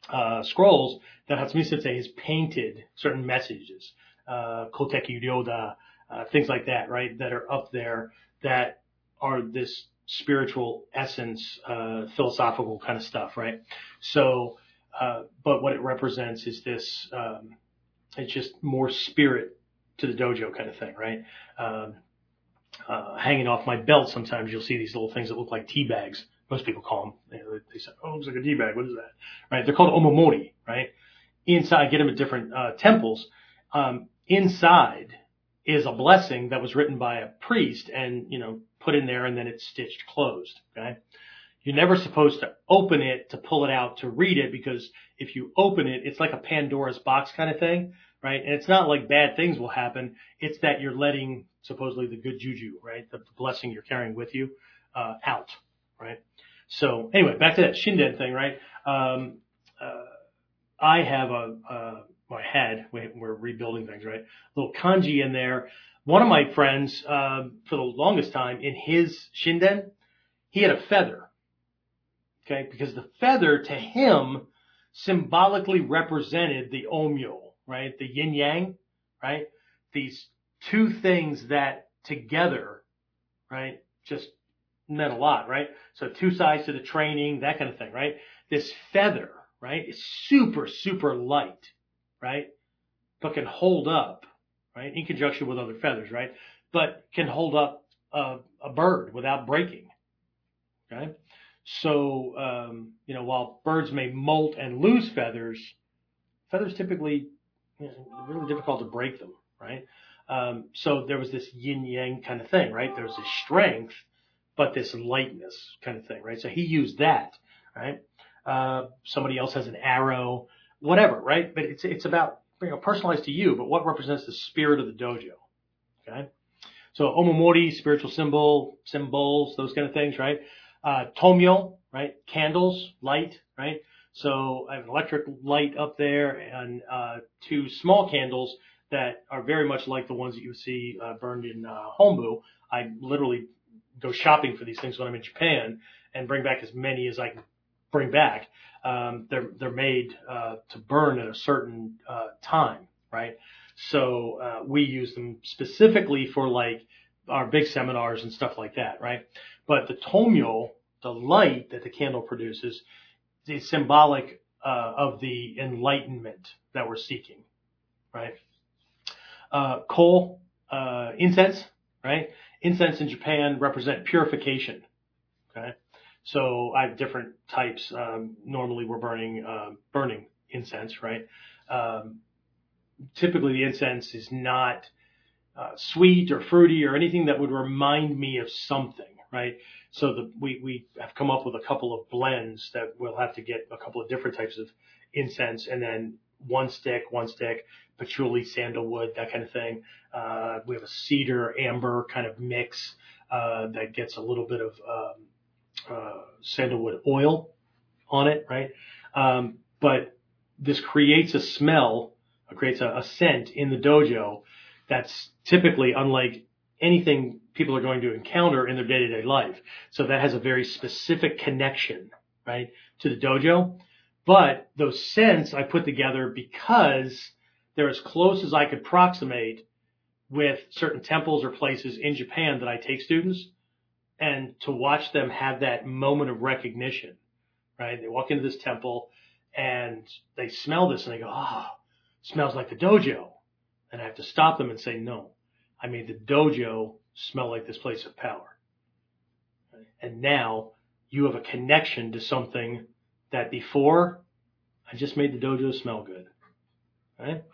uh, scrolls that Hatsumi Sensei has painted certain messages, uh, Koteki Ryoda, uh, things like that, right? That are up there that are this spiritual essence, uh, philosophical kind of stuff, right? So, uh, but what it represents is this, um, it's just more spirit to the dojo kind of thing, right? Um, uh, hanging off my belt, sometimes you'll see these little things that look like tea bags. Most people call them. You know, they say, "Oh, it looks like a tea bag. What is that?" Right? They're called omamori, right? Inside, get them at different uh, temples. Um, inside is a blessing that was written by a priest, and you know, put in there and then it's stitched closed. Okay. You're never supposed to open it to pull it out to read it because if you open it, it's like a Pandora's box kind of thing, right? And it's not like bad things will happen. It's that you're letting supposedly the good juju, right? The blessing you're carrying with you, uh, out, right? So anyway, back to that Shinden thing, right? Um, uh, I have a, uh, I had, we're rebuilding things, right? A little kanji in there one of my friends, uh, for the longest time in his shinden, he had a feather. Okay. Because the feather to him symbolically represented the omyo, right? The yin yang, right? These two things that together, right? Just meant a lot, right? So two sides to the training, that kind of thing, right? This feather, right? is super, super light, right? But can hold up right? In conjunction with other feathers, right? But can hold up a, a bird without breaking. Okay. So, um, you know, while birds may molt and lose feathers, feathers typically, you know, really difficult to break them, right? Um, so there was this yin yang kind of thing, right? There was this strength, but this lightness kind of thing, right? So he used that, right? Uh, somebody else has an arrow, whatever, right? But it's, it's about you know, personalized to you, but what represents the spirit of the dojo. Okay. So omamori, spiritual symbol, symbols, those kind of things, right? Uh, tomyo, right? Candles, light, right? So I have an electric light up there and, uh, two small candles that are very much like the ones that you see, uh, burned in, uh, Hombu. I literally go shopping for these things when I'm in Japan and bring back as many as I can bring back. Um, they're they're made uh, to burn at a certain uh, time, right? So uh, we use them specifically for like our big seminars and stuff like that, right? But the tomyo, the light that the candle produces, is symbolic uh, of the enlightenment that we're seeking, right? Uh, coal, uh, incense, right? Incense in Japan represent purification, okay? So I have different types. Um, normally we're burning um, burning incense, right? Um, typically the incense is not uh, sweet or fruity or anything that would remind me of something, right? So the, we, we have come up with a couple of blends that we'll have to get a couple of different types of incense and then one stick, one stick, patchouli, sandalwood, that kind of thing. Uh, we have a cedar amber kind of mix, uh, that gets a little bit of, um, uh, sandalwood oil on it, right? Um, but this creates a smell, creates a, a scent in the dojo that's typically unlike anything people are going to encounter in their day to day life. So that has a very specific connection, right, to the dojo. But those scents I put together because they're as close as I could approximate with certain temples or places in Japan that I take students and to watch them have that moment of recognition, right? They walk into this temple and they smell this and they go, oh, smells like the dojo. And I have to stop them and say, no, I made the dojo smell like this place of power. And now you have a connection to something that before I just made the dojo smell good. Right?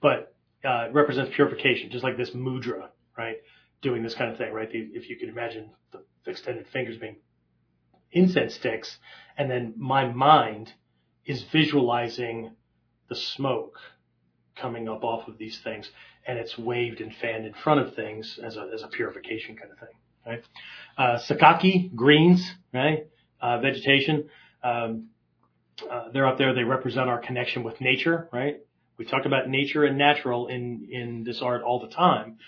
But uh, it represents purification, just like this mudra, right? Doing this kind of thing, right? If you can imagine the extended fingers being incense sticks, and then my mind is visualizing the smoke coming up off of these things, and it's waved and fanned in front of things as a as a purification kind of thing, right? Uh, sakaki greens, right? Uh, vegetation. Um, uh, they're up there. They represent our connection with nature, right? We talk about nature and natural in in this art all the time.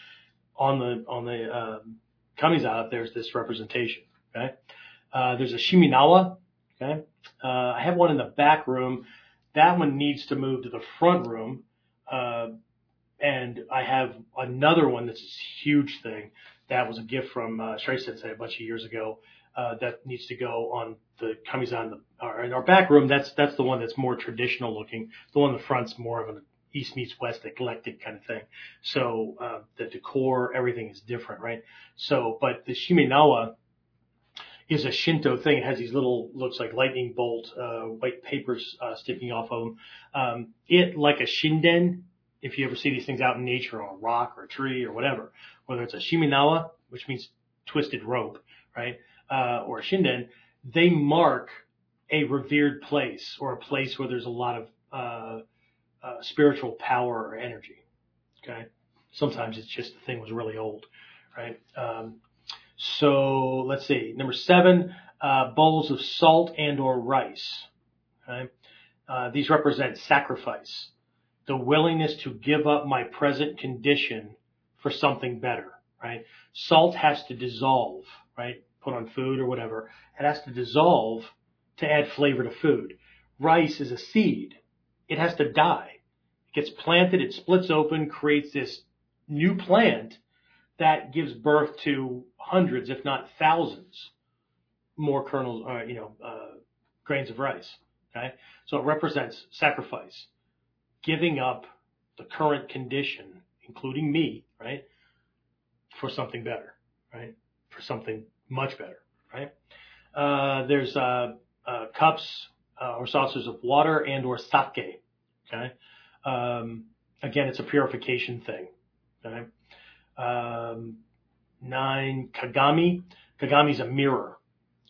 On the on the um, kamiza, there's this representation. Okay, uh, there's a shiminawa. Okay, uh, I have one in the back room. That one needs to move to the front room. Uh, and I have another one that's a huge thing. That was a gift from uh, Sensei a bunch of years ago. Uh, that needs to go on the Kamiza in, the, in our back room. That's that's the one that's more traditional looking. The one in the front's more of an East meets West eclectic kind of thing. So uh, the decor, everything is different, right? So, but the Shiminawa is a Shinto thing. It has these little, looks like lightning bolt, uh, white papers, uh, sticking off of them. Um, it, like a shinden, if you ever see these things out in nature on a rock or a tree or whatever, whether it's a shiminawa, which means twisted rope, right? Uh, or a shinden, they mark a revered place or a place where there's a lot of, uh, spiritual power or energy. Okay. Sometimes it's just the thing was really old, right? Um, so let's see. Number seven, uh, bowls of salt and or rice. Okay. Uh, these represent sacrifice, the willingness to give up my present condition for something better, right? Salt has to dissolve, right? Put on food or whatever. It has to dissolve to add flavor to food. Rice is a seed. It has to die. Gets planted, it splits open, creates this new plant that gives birth to hundreds, if not thousands, more kernels, uh, you know, uh, grains of rice. Okay, so it represents sacrifice, giving up the current condition, including me, right, for something better, right, for something much better, right. Uh, there's uh, uh, cups uh, or saucers of water and or sake. Okay, um, again, it's a purification thing. Okay. Um, nine, Kagami. Kagami is a mirror.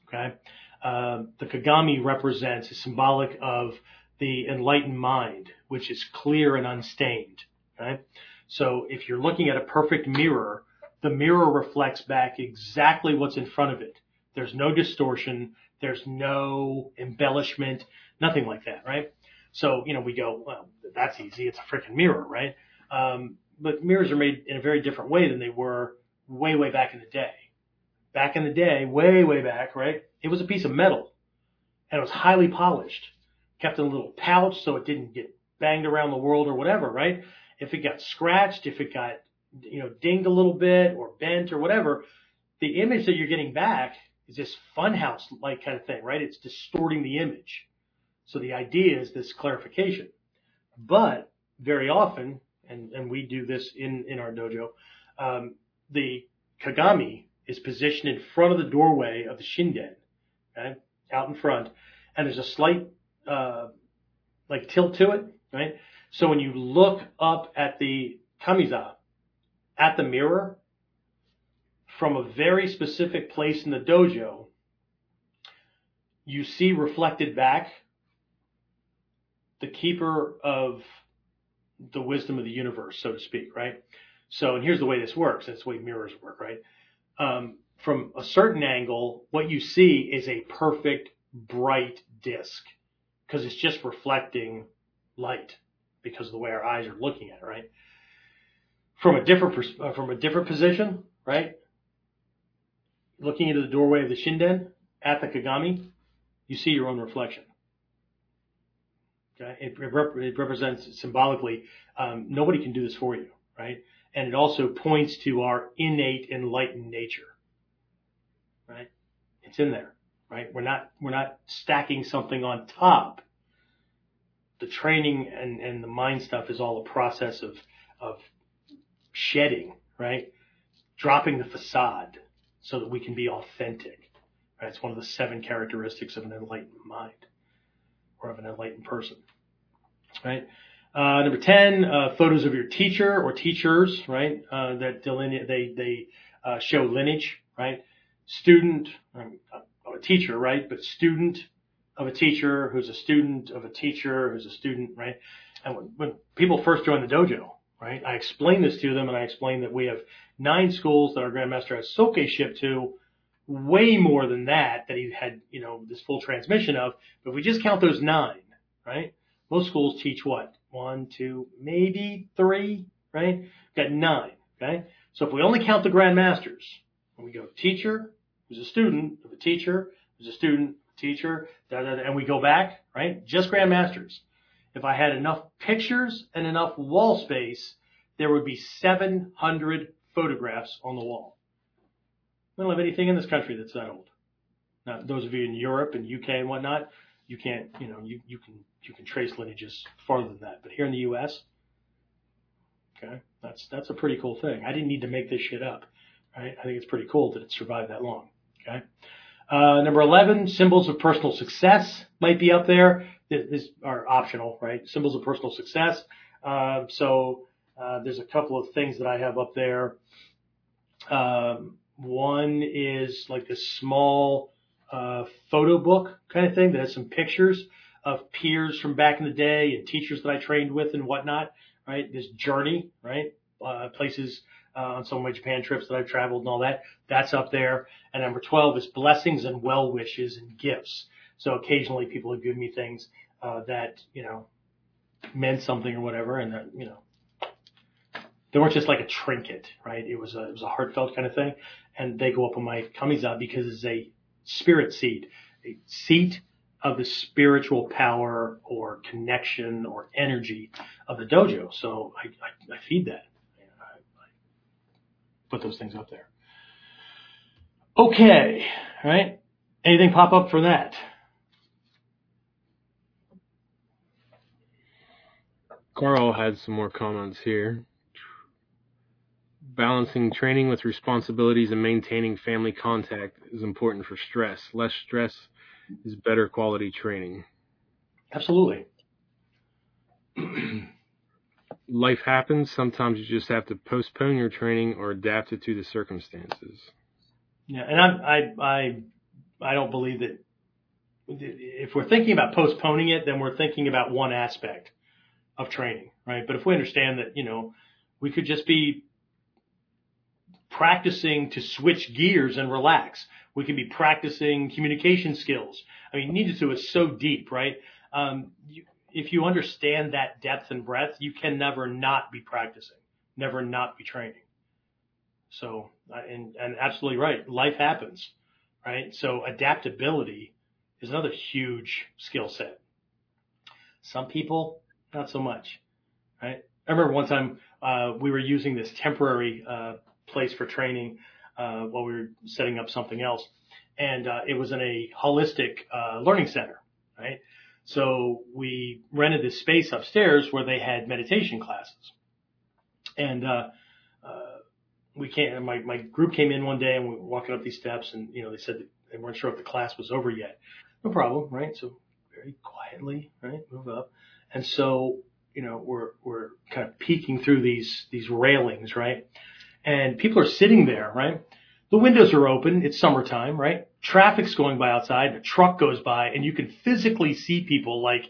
Okay. Uh, the Kagami represents, is symbolic of the enlightened mind, which is clear and unstained. Okay. So if you're looking at a perfect mirror, the mirror reflects back exactly what's in front of it. There's no distortion. There's no embellishment, nothing like that, right? So, you know, we go, well, that's easy. It's a freaking mirror, right? Um, but mirrors are made in a very different way than they were way, way back in the day. Back in the day, way, way back, right? It was a piece of metal. and it was highly polished, kept in a little pouch so it didn't get banged around the world or whatever, right? If it got scratched, if it got, you know, dinged a little bit or bent or whatever, the image that you're getting back is this funhouse like kind of thing, right? It's distorting the image. So the idea is this clarification. But very often, and, and we do this in, in our dojo, um, the Kagami is positioned in front of the doorway of the Shinden, okay, out in front, and there's a slight uh, like tilt to it, right? So when you look up at the Kamiza, at the mirror, from a very specific place in the dojo, you see reflected back the keeper of the wisdom of the universe, so to speak, right? So, and here's the way this works. That's the way mirrors work, right? Um, from a certain angle, what you see is a perfect bright disk because it's just reflecting light because of the way our eyes are looking at it, right? From a different uh, from a different position, right? Looking into the doorway of the Shinden at the Kagami, you see your own reflection. It, rep- it represents symbolically um, nobody can do this for you, right? And it also points to our innate enlightened nature, right? It's in there, right? We're not we're not stacking something on top the training and, and the mind stuff is all a process of, of shedding, right? Dropping the facade so that we can be authentic. Right? It's one of the seven characteristics of an enlightened mind or of an enlightened person. Right? Uh, number 10, uh, photos of your teacher or teachers, right? Uh, that delineate, they, they, uh, show lineage, right? Student, um, a teacher, right? But student, of a teacher who's a student of a teacher who's a student, right? And when, when people first join the dojo, right, I explain this to them and I explain that we have nine schools that our Grandmaster has soke shipped to, way more than that, that he had, you know, this full transmission of. But if we just count those nine, right? Most schools teach what? One, two, maybe three, right? Got nine, okay? So if we only count the Grandmasters, when we go teacher, who's a student of a teacher, who's a student teacher, da, da, da, and we go back, right? Just grandmasters. If I had enough pictures and enough wall space, there would be 700 photographs on the wall. We don't have anything in this country that's that old. Now, those of you in Europe and UK and whatnot, you can't, you know, you, you can, you can trace lineages farther than that. But here in the US, okay, that's, that's a pretty cool thing. I didn't need to make this shit up, right? I think it's pretty cool that it survived that long, okay? Uh, number 11, symbols of personal success might be up there. These are optional, right? Symbols of personal success. Uh, so uh, there's a couple of things that I have up there. Um, one is like this small uh, photo book kind of thing that has some pictures of peers from back in the day and teachers that I trained with and whatnot, right? This journey, right? Uh, places uh, on some of my Japan trips that I've traveled and all that. That's up there. And number 12 is blessings and well wishes and gifts. So occasionally people have given me things, uh, that, you know, meant something or whatever. And that, you know, they weren't just like a trinket, right? It was a, it was a heartfelt kind of thing. And they go up on my kamiza because it's a spirit seed, a seat of the spiritual power or connection or energy of the dojo. So I, I, I feed that I put those things up there. Okay, right? Anything pop up for that? Carl had some more comments here. Balancing training with responsibilities and maintaining family contact is important for stress. Less stress is better quality training. Absolutely. [clears throat] life happens. Sometimes you just have to postpone your training or adapt it to the circumstances. Yeah, and I I I I don't believe that if we're thinking about postponing it, then we're thinking about one aspect of training, right? But if we understand that, you know, we could just be practicing to switch gears and relax. We could be practicing communication skills. I mean, to is so deep, right? Um, you, if you understand that depth and breadth, you can never not be practicing, never not be training. So, and, and absolutely right. Life happens, right? So adaptability is another huge skill set. Some people, not so much, right? I remember one time, uh, we were using this temporary, uh, place for training, uh, while we were setting up something else. And, uh, it was in a holistic, uh, learning center, right? So we rented this space upstairs where they had meditation classes. And, we came, my, my group came in one day and we were walking up these steps and, you know, they said they weren't sure if the class was over yet. No problem, right? So very quietly, right? Move up. And so, you know, we're, we're kind of peeking through these, these railings, right? And people are sitting there, right? The windows are open. It's summertime, right? Traffic's going by outside. A truck goes by and you can physically see people like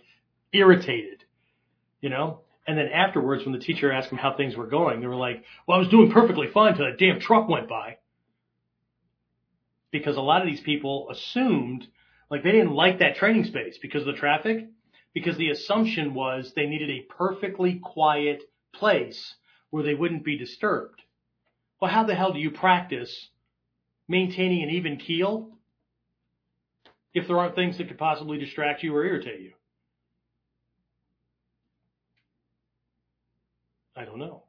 irritated, you know? And then afterwards, when the teacher asked them how things were going, they were like, well, I was doing perfectly fine until that damn truck went by. Because a lot of these people assumed, like they didn't like that training space because of the traffic, because the assumption was they needed a perfectly quiet place where they wouldn't be disturbed. Well, how the hell do you practice maintaining an even keel if there aren't things that could possibly distract you or irritate you? I don't know,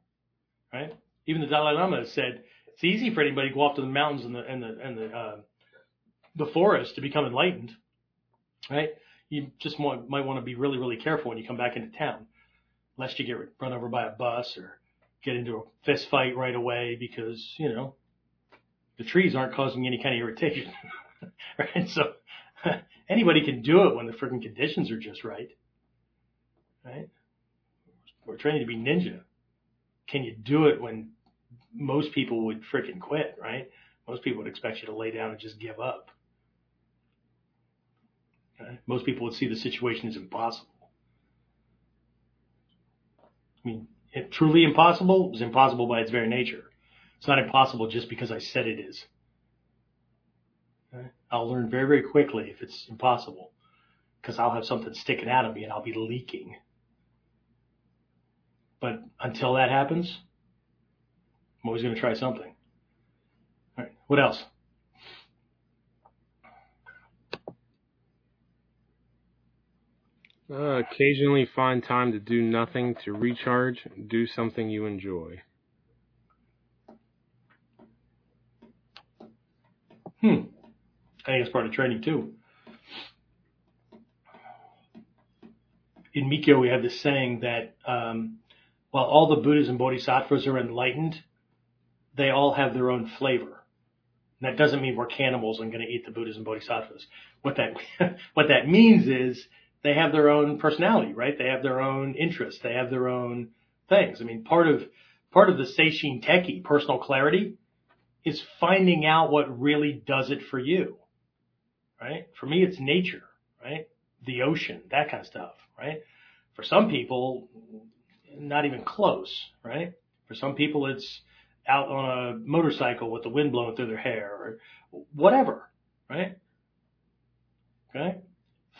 right? Even the Dalai Lama said it's easy for anybody to go off to the mountains and the and the and the uh, the forest to become enlightened, right? You just want, might want to be really really careful when you come back into town, lest you get run over by a bus or get into a fist fight right away because you know the trees aren't causing any kind of irritation, [laughs] right? So [laughs] anybody can do it when the freaking conditions are just right, right? We're training to be ninja can you do it when most people would freaking quit, right? Most people would expect you to lay down and just give up. Right? Most people would see the situation as impossible. I mean, truly impossible is impossible by its very nature. It's not impossible just because I said it is. I'll learn very, very quickly if it's impossible because I'll have something sticking out of me and I'll be leaking. But until that happens, I'm always going to try something. All right. What else? Uh, occasionally find time to do nothing to recharge. Do something you enjoy. Hmm. I think it's part of training too. In Mikkyo, we have this saying that um, while all the Buddhas and Bodhisattvas are enlightened, they all have their own flavor. And that doesn't mean we're cannibals and going to eat the Buddhas and Bodhisattvas. What that, [laughs] what that means is they have their own personality, right? They have their own interests. They have their own things. I mean, part of, part of the Seishin Teki, personal clarity, is finding out what really does it for you, right? For me, it's nature, right? The ocean, that kind of stuff, right? For some people, not even close, right? For some people, it's out on a motorcycle with the wind blowing through their hair or whatever, right? Okay.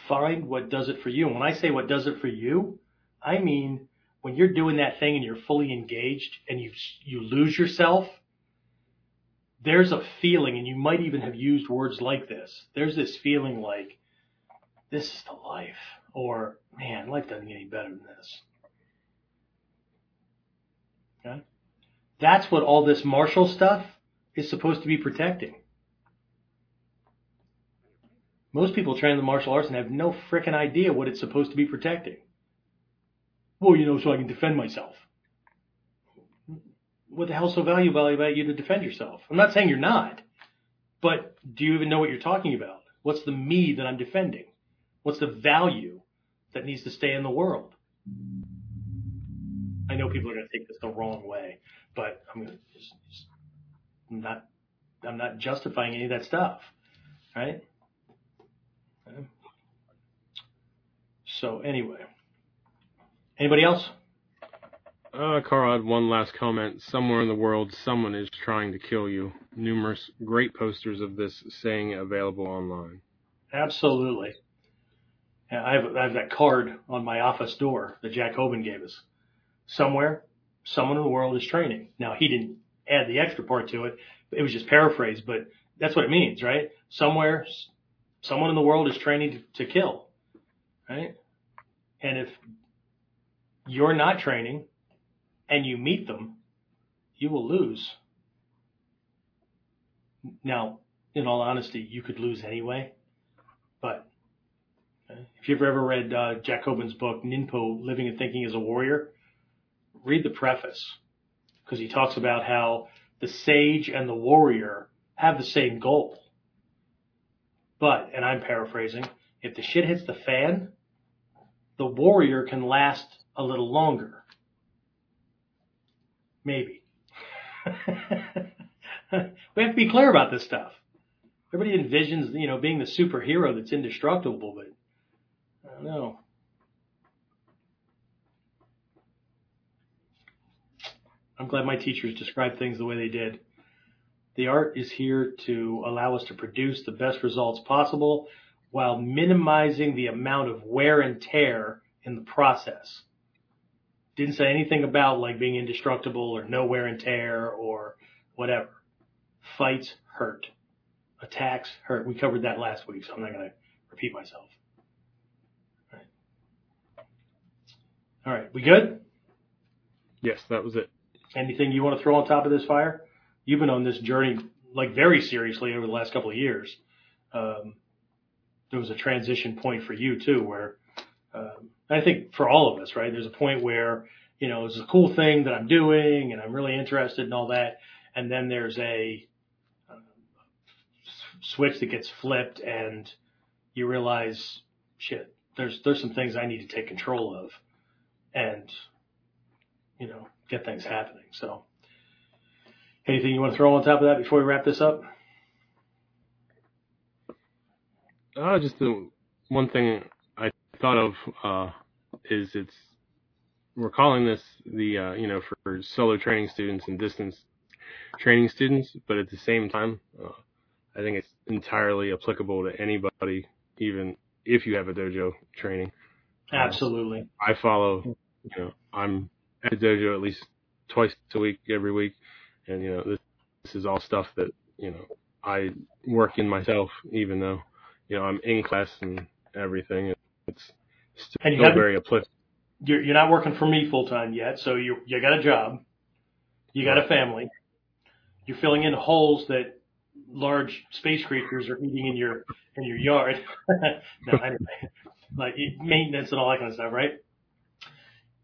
Find what does it for you. And when I say what does it for you, I mean when you're doing that thing and you're fully engaged and you, you lose yourself, there's a feeling, and you might even have used words like this. There's this feeling like, this is the life, or man, life doesn't get any better than this. Okay? That's what all this martial stuff is supposed to be protecting. Most people train the martial arts and have no frickin' idea what it's supposed to be protecting. Well, you know, so I can defend myself. What the hell's so valuable about you to defend yourself? I'm not saying you're not, but do you even know what you're talking about? What's the me that I'm defending? What's the value that needs to stay in the world? I know people are going to take this the wrong way, but I'm going to just, just not I'm not justifying any of that stuff, right? So anyway, anybody else? Uh, Carl had one last comment. Somewhere in the world, someone is trying to kill you. Numerous great posters of this saying available online. Absolutely. I have, I have that card on my office door that Jack Hoban gave us somewhere, someone in the world is training. Now he didn't add the extra part to it. It was just paraphrased, but that's what it means, right? Somewhere, someone in the world is training to, to kill, right? And if you're not training and you meet them, you will lose. Now, in all honesty, you could lose anyway, but if you've ever read uh, Jack Hoban's book, Ninpo, Living and Thinking as a Warrior, read the preface because he talks about how the sage and the warrior have the same goal. But, and I'm paraphrasing, if the shit hits the fan, the warrior can last a little longer. Maybe. [laughs] we have to be clear about this stuff. Everybody envisions, you know, being the superhero that's indestructible, but I don't know. I'm glad my teachers described things the way they did. The art is here to allow us to produce the best results possible while minimizing the amount of wear and tear in the process. Didn't say anything about like being indestructible or no wear and tear or whatever. Fights hurt. Attacks hurt. We covered that last week, so I'm not going to repeat myself. All right. All right. We good? Yes, that was it. Anything you want to throw on top of this fire? You've been on this journey like very seriously over the last couple of years. Um, there was a transition point for you too, where um, I think for all of us, right? There's a point where you know it's a cool thing that I'm doing and I'm really interested in all that, and then there's a uh, switch that gets flipped and you realize, shit, there's there's some things I need to take control of, and you know get things happening. So, anything you want to throw on top of that before we wrap this up? Uh, just the one thing I thought of uh, is it's we're calling this the uh, you know for solo training students and distance training students, but at the same time, uh, I think it's entirely applicable to anybody, even if you have a dojo training. Absolutely. I follow, you know, I'm at the dojo at least twice a week, every week, and you know this, this is all stuff that you know I work in myself, even though you know I'm in class and everything. It's still And you very applicable. You're you're not working for me full time yet, so you you got a job, you got a family, you're filling in holes that large space creatures are eating in your in your yard. [laughs] no, anyway, like maintenance and all that kind of stuff, right?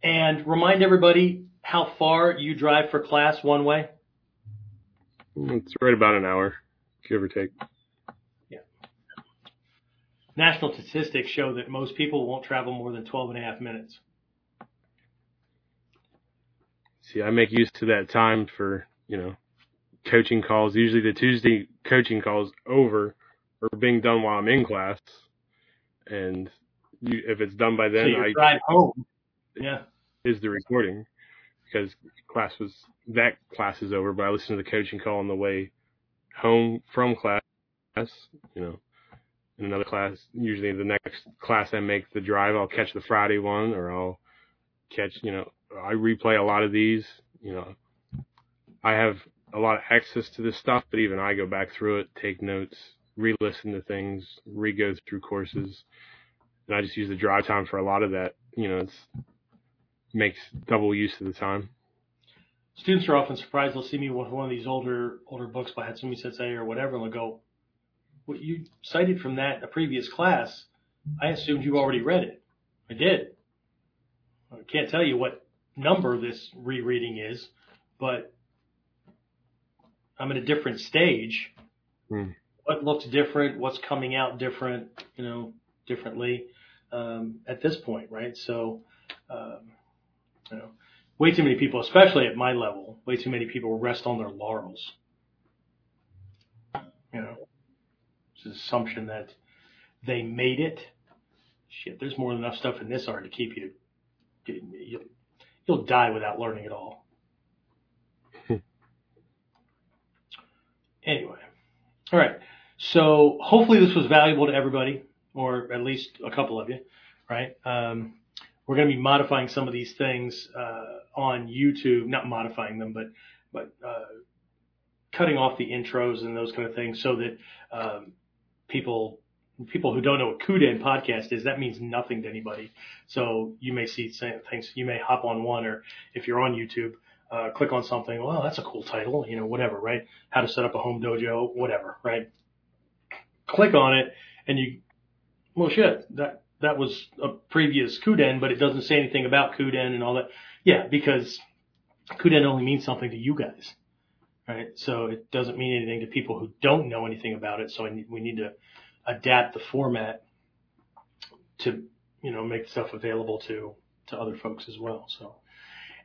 And remind everybody how far you drive for class one way. It's right about an hour, give or take. National statistics show that most people won't travel more than 12 and a half minutes. See, I make use to that time for you know coaching calls. Usually, the Tuesday coaching calls over or being done while I'm in class, and you, if it's done by then, your I drive home. Yeah. is the recording because class was that class is over, but I listen to the coaching call on the way home from class. You know, in another class, usually the next class I make the drive, I'll catch the Friday one, or I'll catch. You know, I replay a lot of these. You know, I have a lot of access to this stuff, but even I go back through it, take notes, re-listen to things, re-go through courses, and I just use the drive time for a lot of that. You know, it's makes double use of the time. Students are often surprised. They'll see me with one of these older older books by Hatsumi Sensei or whatever, and they'll go, "What you cited from that in a previous class? I assumed you already read it. I did. I can't tell you what number this rereading is, but I'm at a different stage. Hmm. What looks different? What's coming out different? You know, differently um, at this point, right? So, um, you know, way too many people, especially at my level, way too many people rest on their laurels. You know, assumption that they made it. Shit, there's more than enough stuff in this art to keep you. You'll, you'll die without learning it all. [laughs] anyway, all right. So hopefully this was valuable to everybody, or at least a couple of you, right? Um, we're going to be modifying some of these things uh, on YouTube, not modifying them, but but uh, cutting off the intros and those kind of things so that um, people people who don't know what Kuden podcast is, that means nothing to anybody. So you may see things, you may hop on one, or if you're on YouTube, uh, click on something. Well, that's a cool title, you know, whatever, right? How to set up a home dojo, whatever, right? Click on it, and you, well, shit, that that was a previous Kuden, but it doesn't say anything about Kuden and all that. Yeah, because Kuden only means something to you guys, right? So it doesn't mean anything to people who don't know anything about it. So we need to adapt the format to, you know, make stuff available to, to other folks as well. So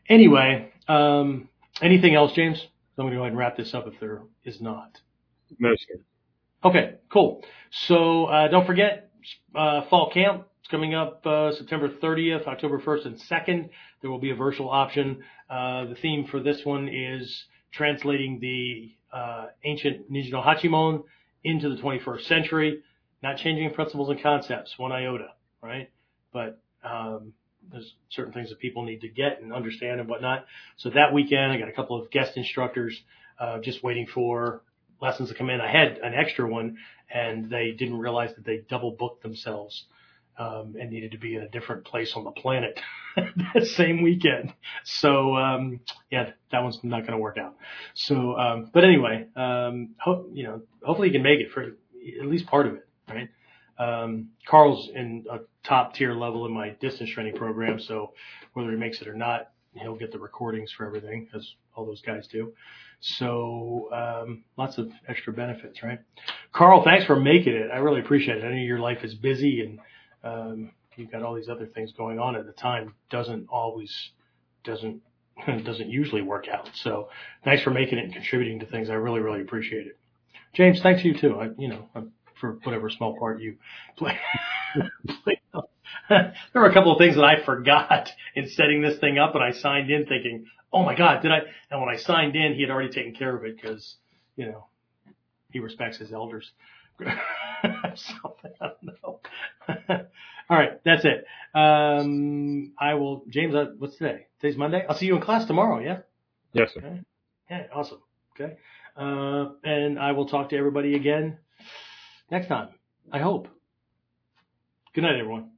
anyway, um, anything else, James? I'm going to go ahead and wrap this up if there is not. No, sir. Okay, cool. So, uh, don't forget, uh, fall camp. It's coming up, uh, September 30th, October 1st and 2nd. There will be a virtual option. Uh, the theme for this one is translating the, uh, ancient Nijino Hachimon into the 21st century not changing principles and concepts one iota, right? But um, there's certain things that people need to get and understand and whatnot. So that weekend, I got a couple of guest instructors uh, just waiting for lessons to come in. I had an extra one, and they didn't realize that they double booked themselves um, and needed to be in a different place on the planet [laughs] that same weekend. So um, yeah, that one's not going to work out. So, um, but anyway, um, ho- you know, hopefully you can make it for at least part of it right? Um, Carl's in a top tier level in my distance training program, so whether he makes it or not, he'll get the recordings for everything, as all those guys do. So um, lots of extra benefits, right? Carl, thanks for making it. I really appreciate it. I know your life is busy and Um, you've got all these other things going on at the time. Doesn't always doesn't [laughs] doesn't usually work out. So thanks for making it and contributing to things. I really really appreciate it. James, thanks to you too. I you know for whatever small part you [laughs] play [laughs] there were a couple of things that I forgot in setting this thing up and I signed in thinking, oh my God, did I? And when I signed in, he had already taken care of it because, you know, he respects his elders. [laughs] Something, I don't know. [laughs] All right, that's it. Um, I will, James, uh, what's today? Today's Monday. I'll see you in class tomorrow, yeah? Yes, sir. Okay. Yeah, awesome. Okay. Uh, and I will talk to everybody again next time. I hope. Good night, everyone.